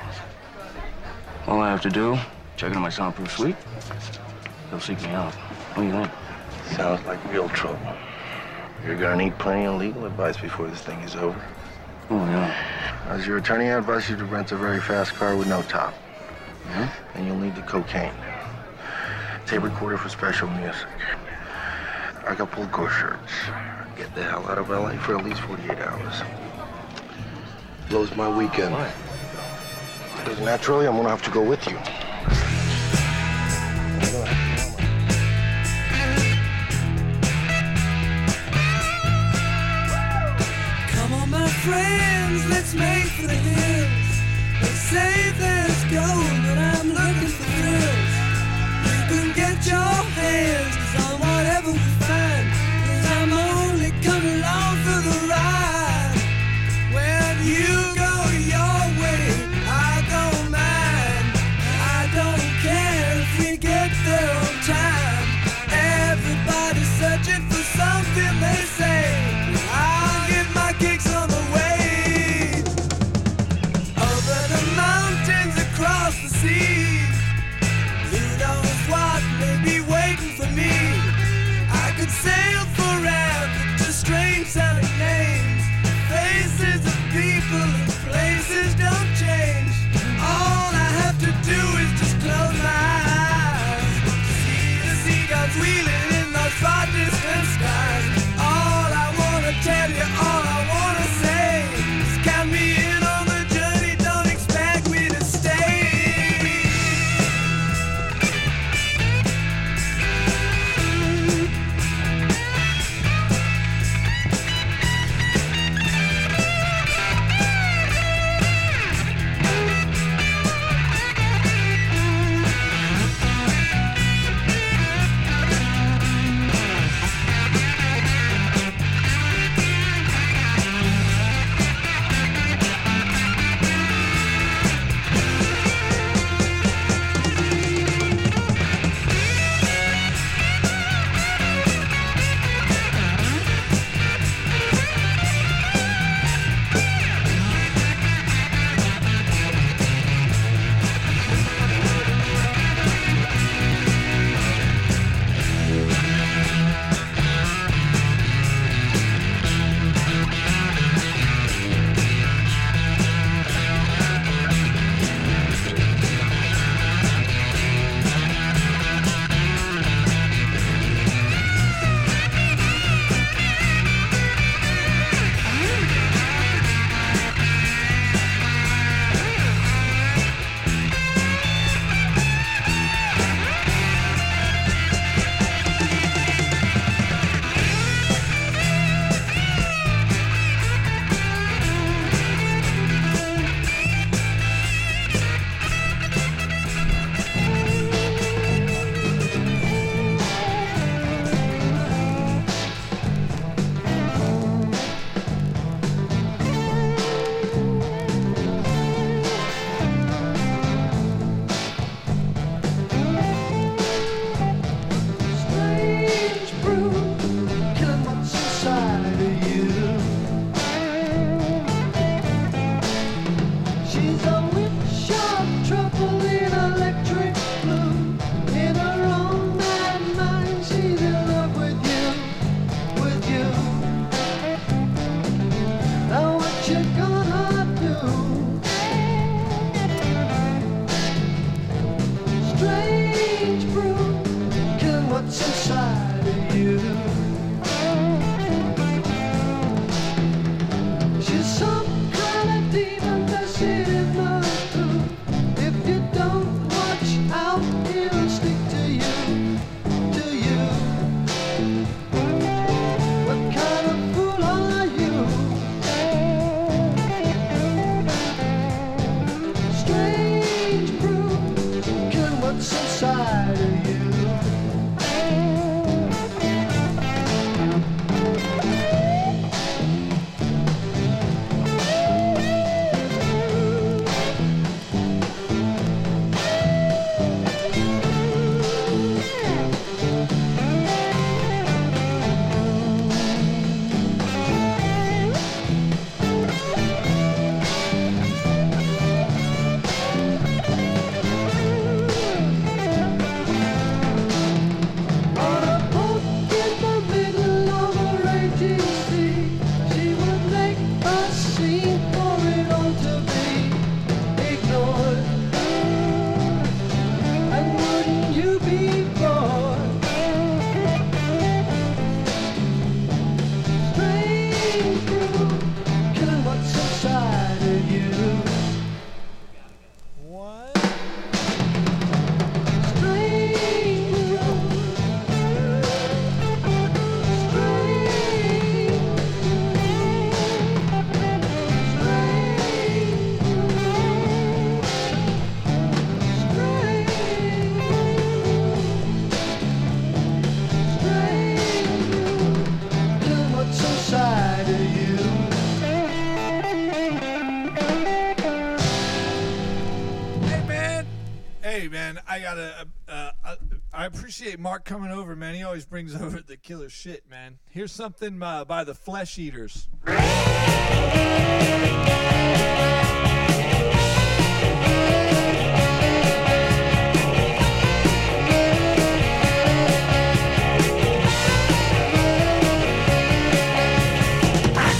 All I have to do, check into my soundproof suite. He'll seek me out. What do you think? Sounds like real trouble. You're gonna need plenty of legal advice before this thing is over. Oh, yeah. As your attorney, I advise you to rent a very fast car with no top. Yeah? And you'll need the cocaine. Tape recorder for special music. Acapulco shirts. Get the hell out of LA for at least 48 hours. Blows my weekend. Why? Because naturally, I'm gonna have to go with you. Come on, my friends, let's make for the hills. They say there's gold, but I'm looking for thrills. You can get your hands on whatever we find. appreciate Mark coming over, man. He always brings over the killer shit, man. Here's something uh, by the Flesh Eaters. I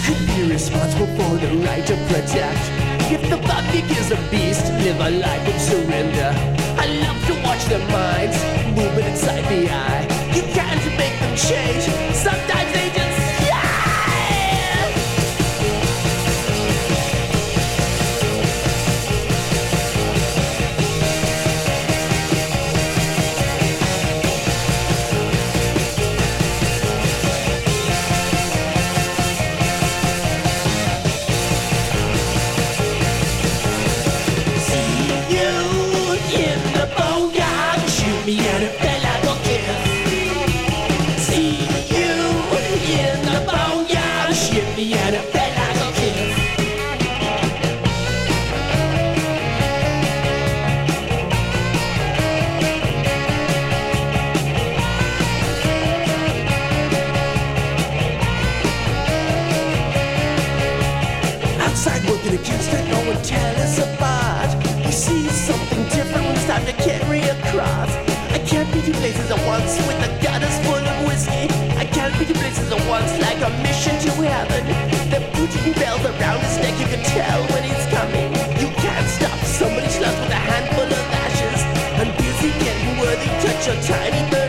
could be responsible for the right to protect. If the public is a beast, live a life of surrender. I love to watch their minds the eye. You can't make them change. Something places at once with a goddess full of whiskey. I can't be places at once like a mission to heaven. The booting bells around his neck, you can tell when he's coming. You can't stop somebody's left with a handful of ashes. and busy getting worthy, touch your tiny.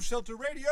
Bomb Shelter Radio.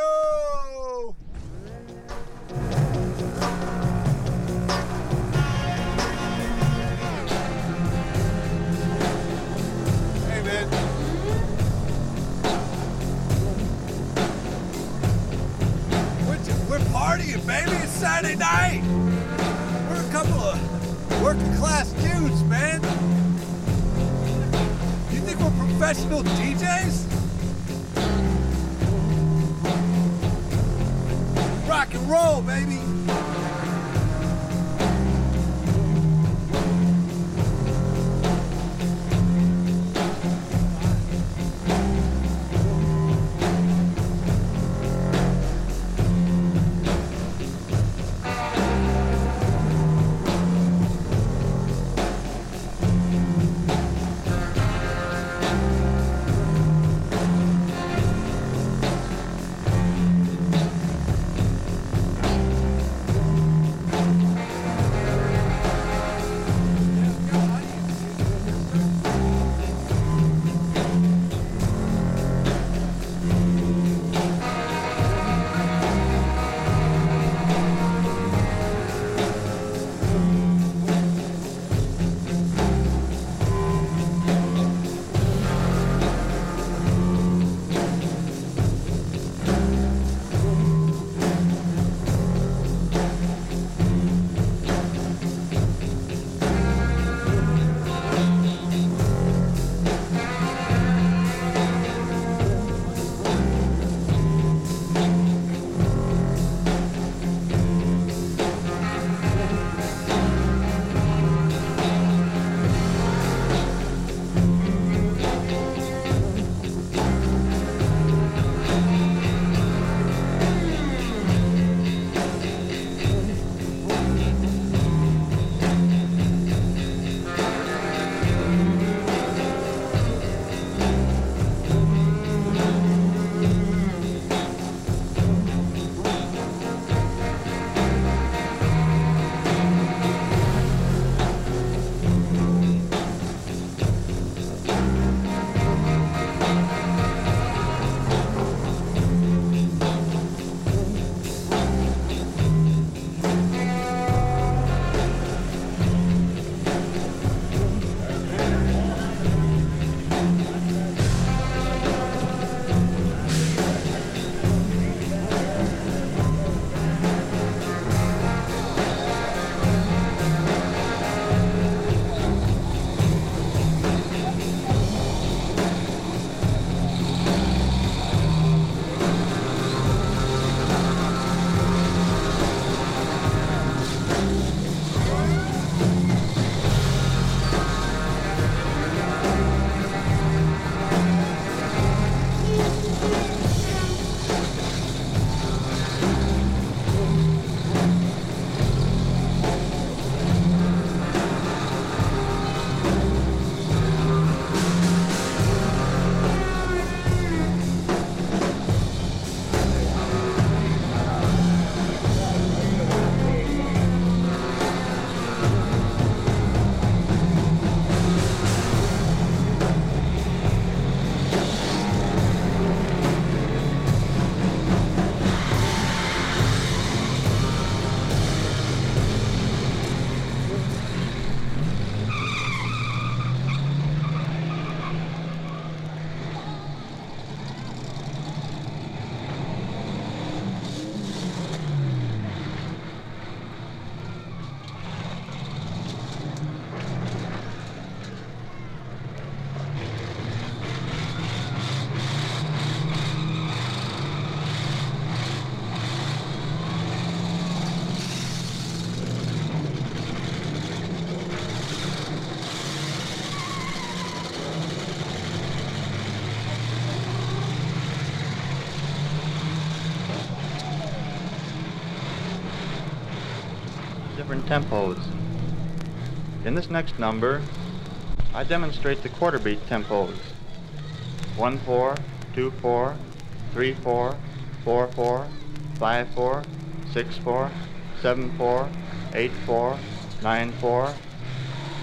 Tempos. In this next number, I demonstrate the quarter beat tempos. 1 4, 2 4, 3 4, 4 4, 5 4, 6 4, 7 4, 8 4, 9 4,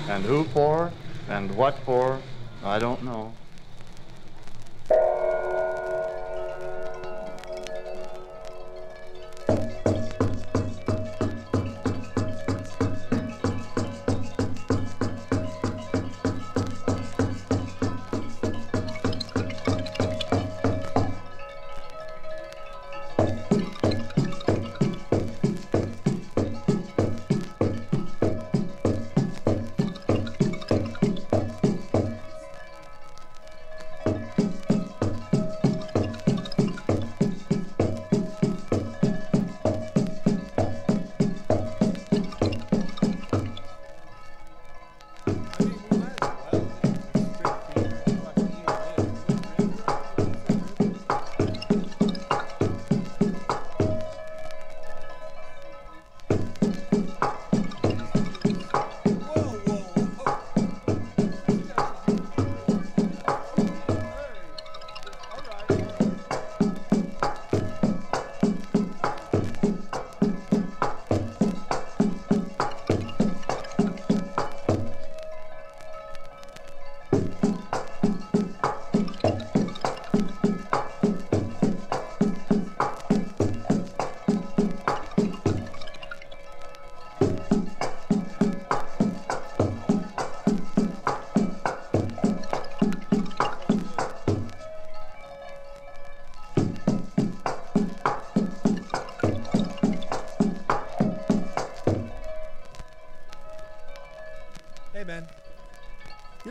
and who for and what for, I don't know.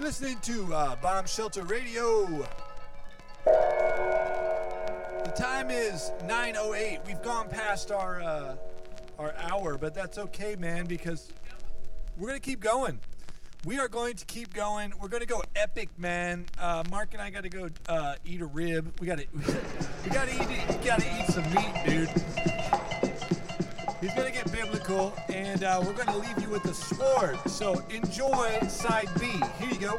Listening to uh, Bomb Shelter Radio. The time is 9:08. We've gone past our uh, our hour, but that's okay, man, because we're gonna keep going. We are going to keep going. We're gonna go epic, man. Uh, Mark and I got to go uh, eat a rib. We gotta we gotta eat we gotta eat some meat, dude. He's gonna get biblical, and uh, we're gonna leave you with the sword. So enjoy side B. Here you go.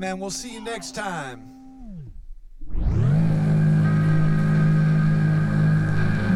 Man. We'll see you next time.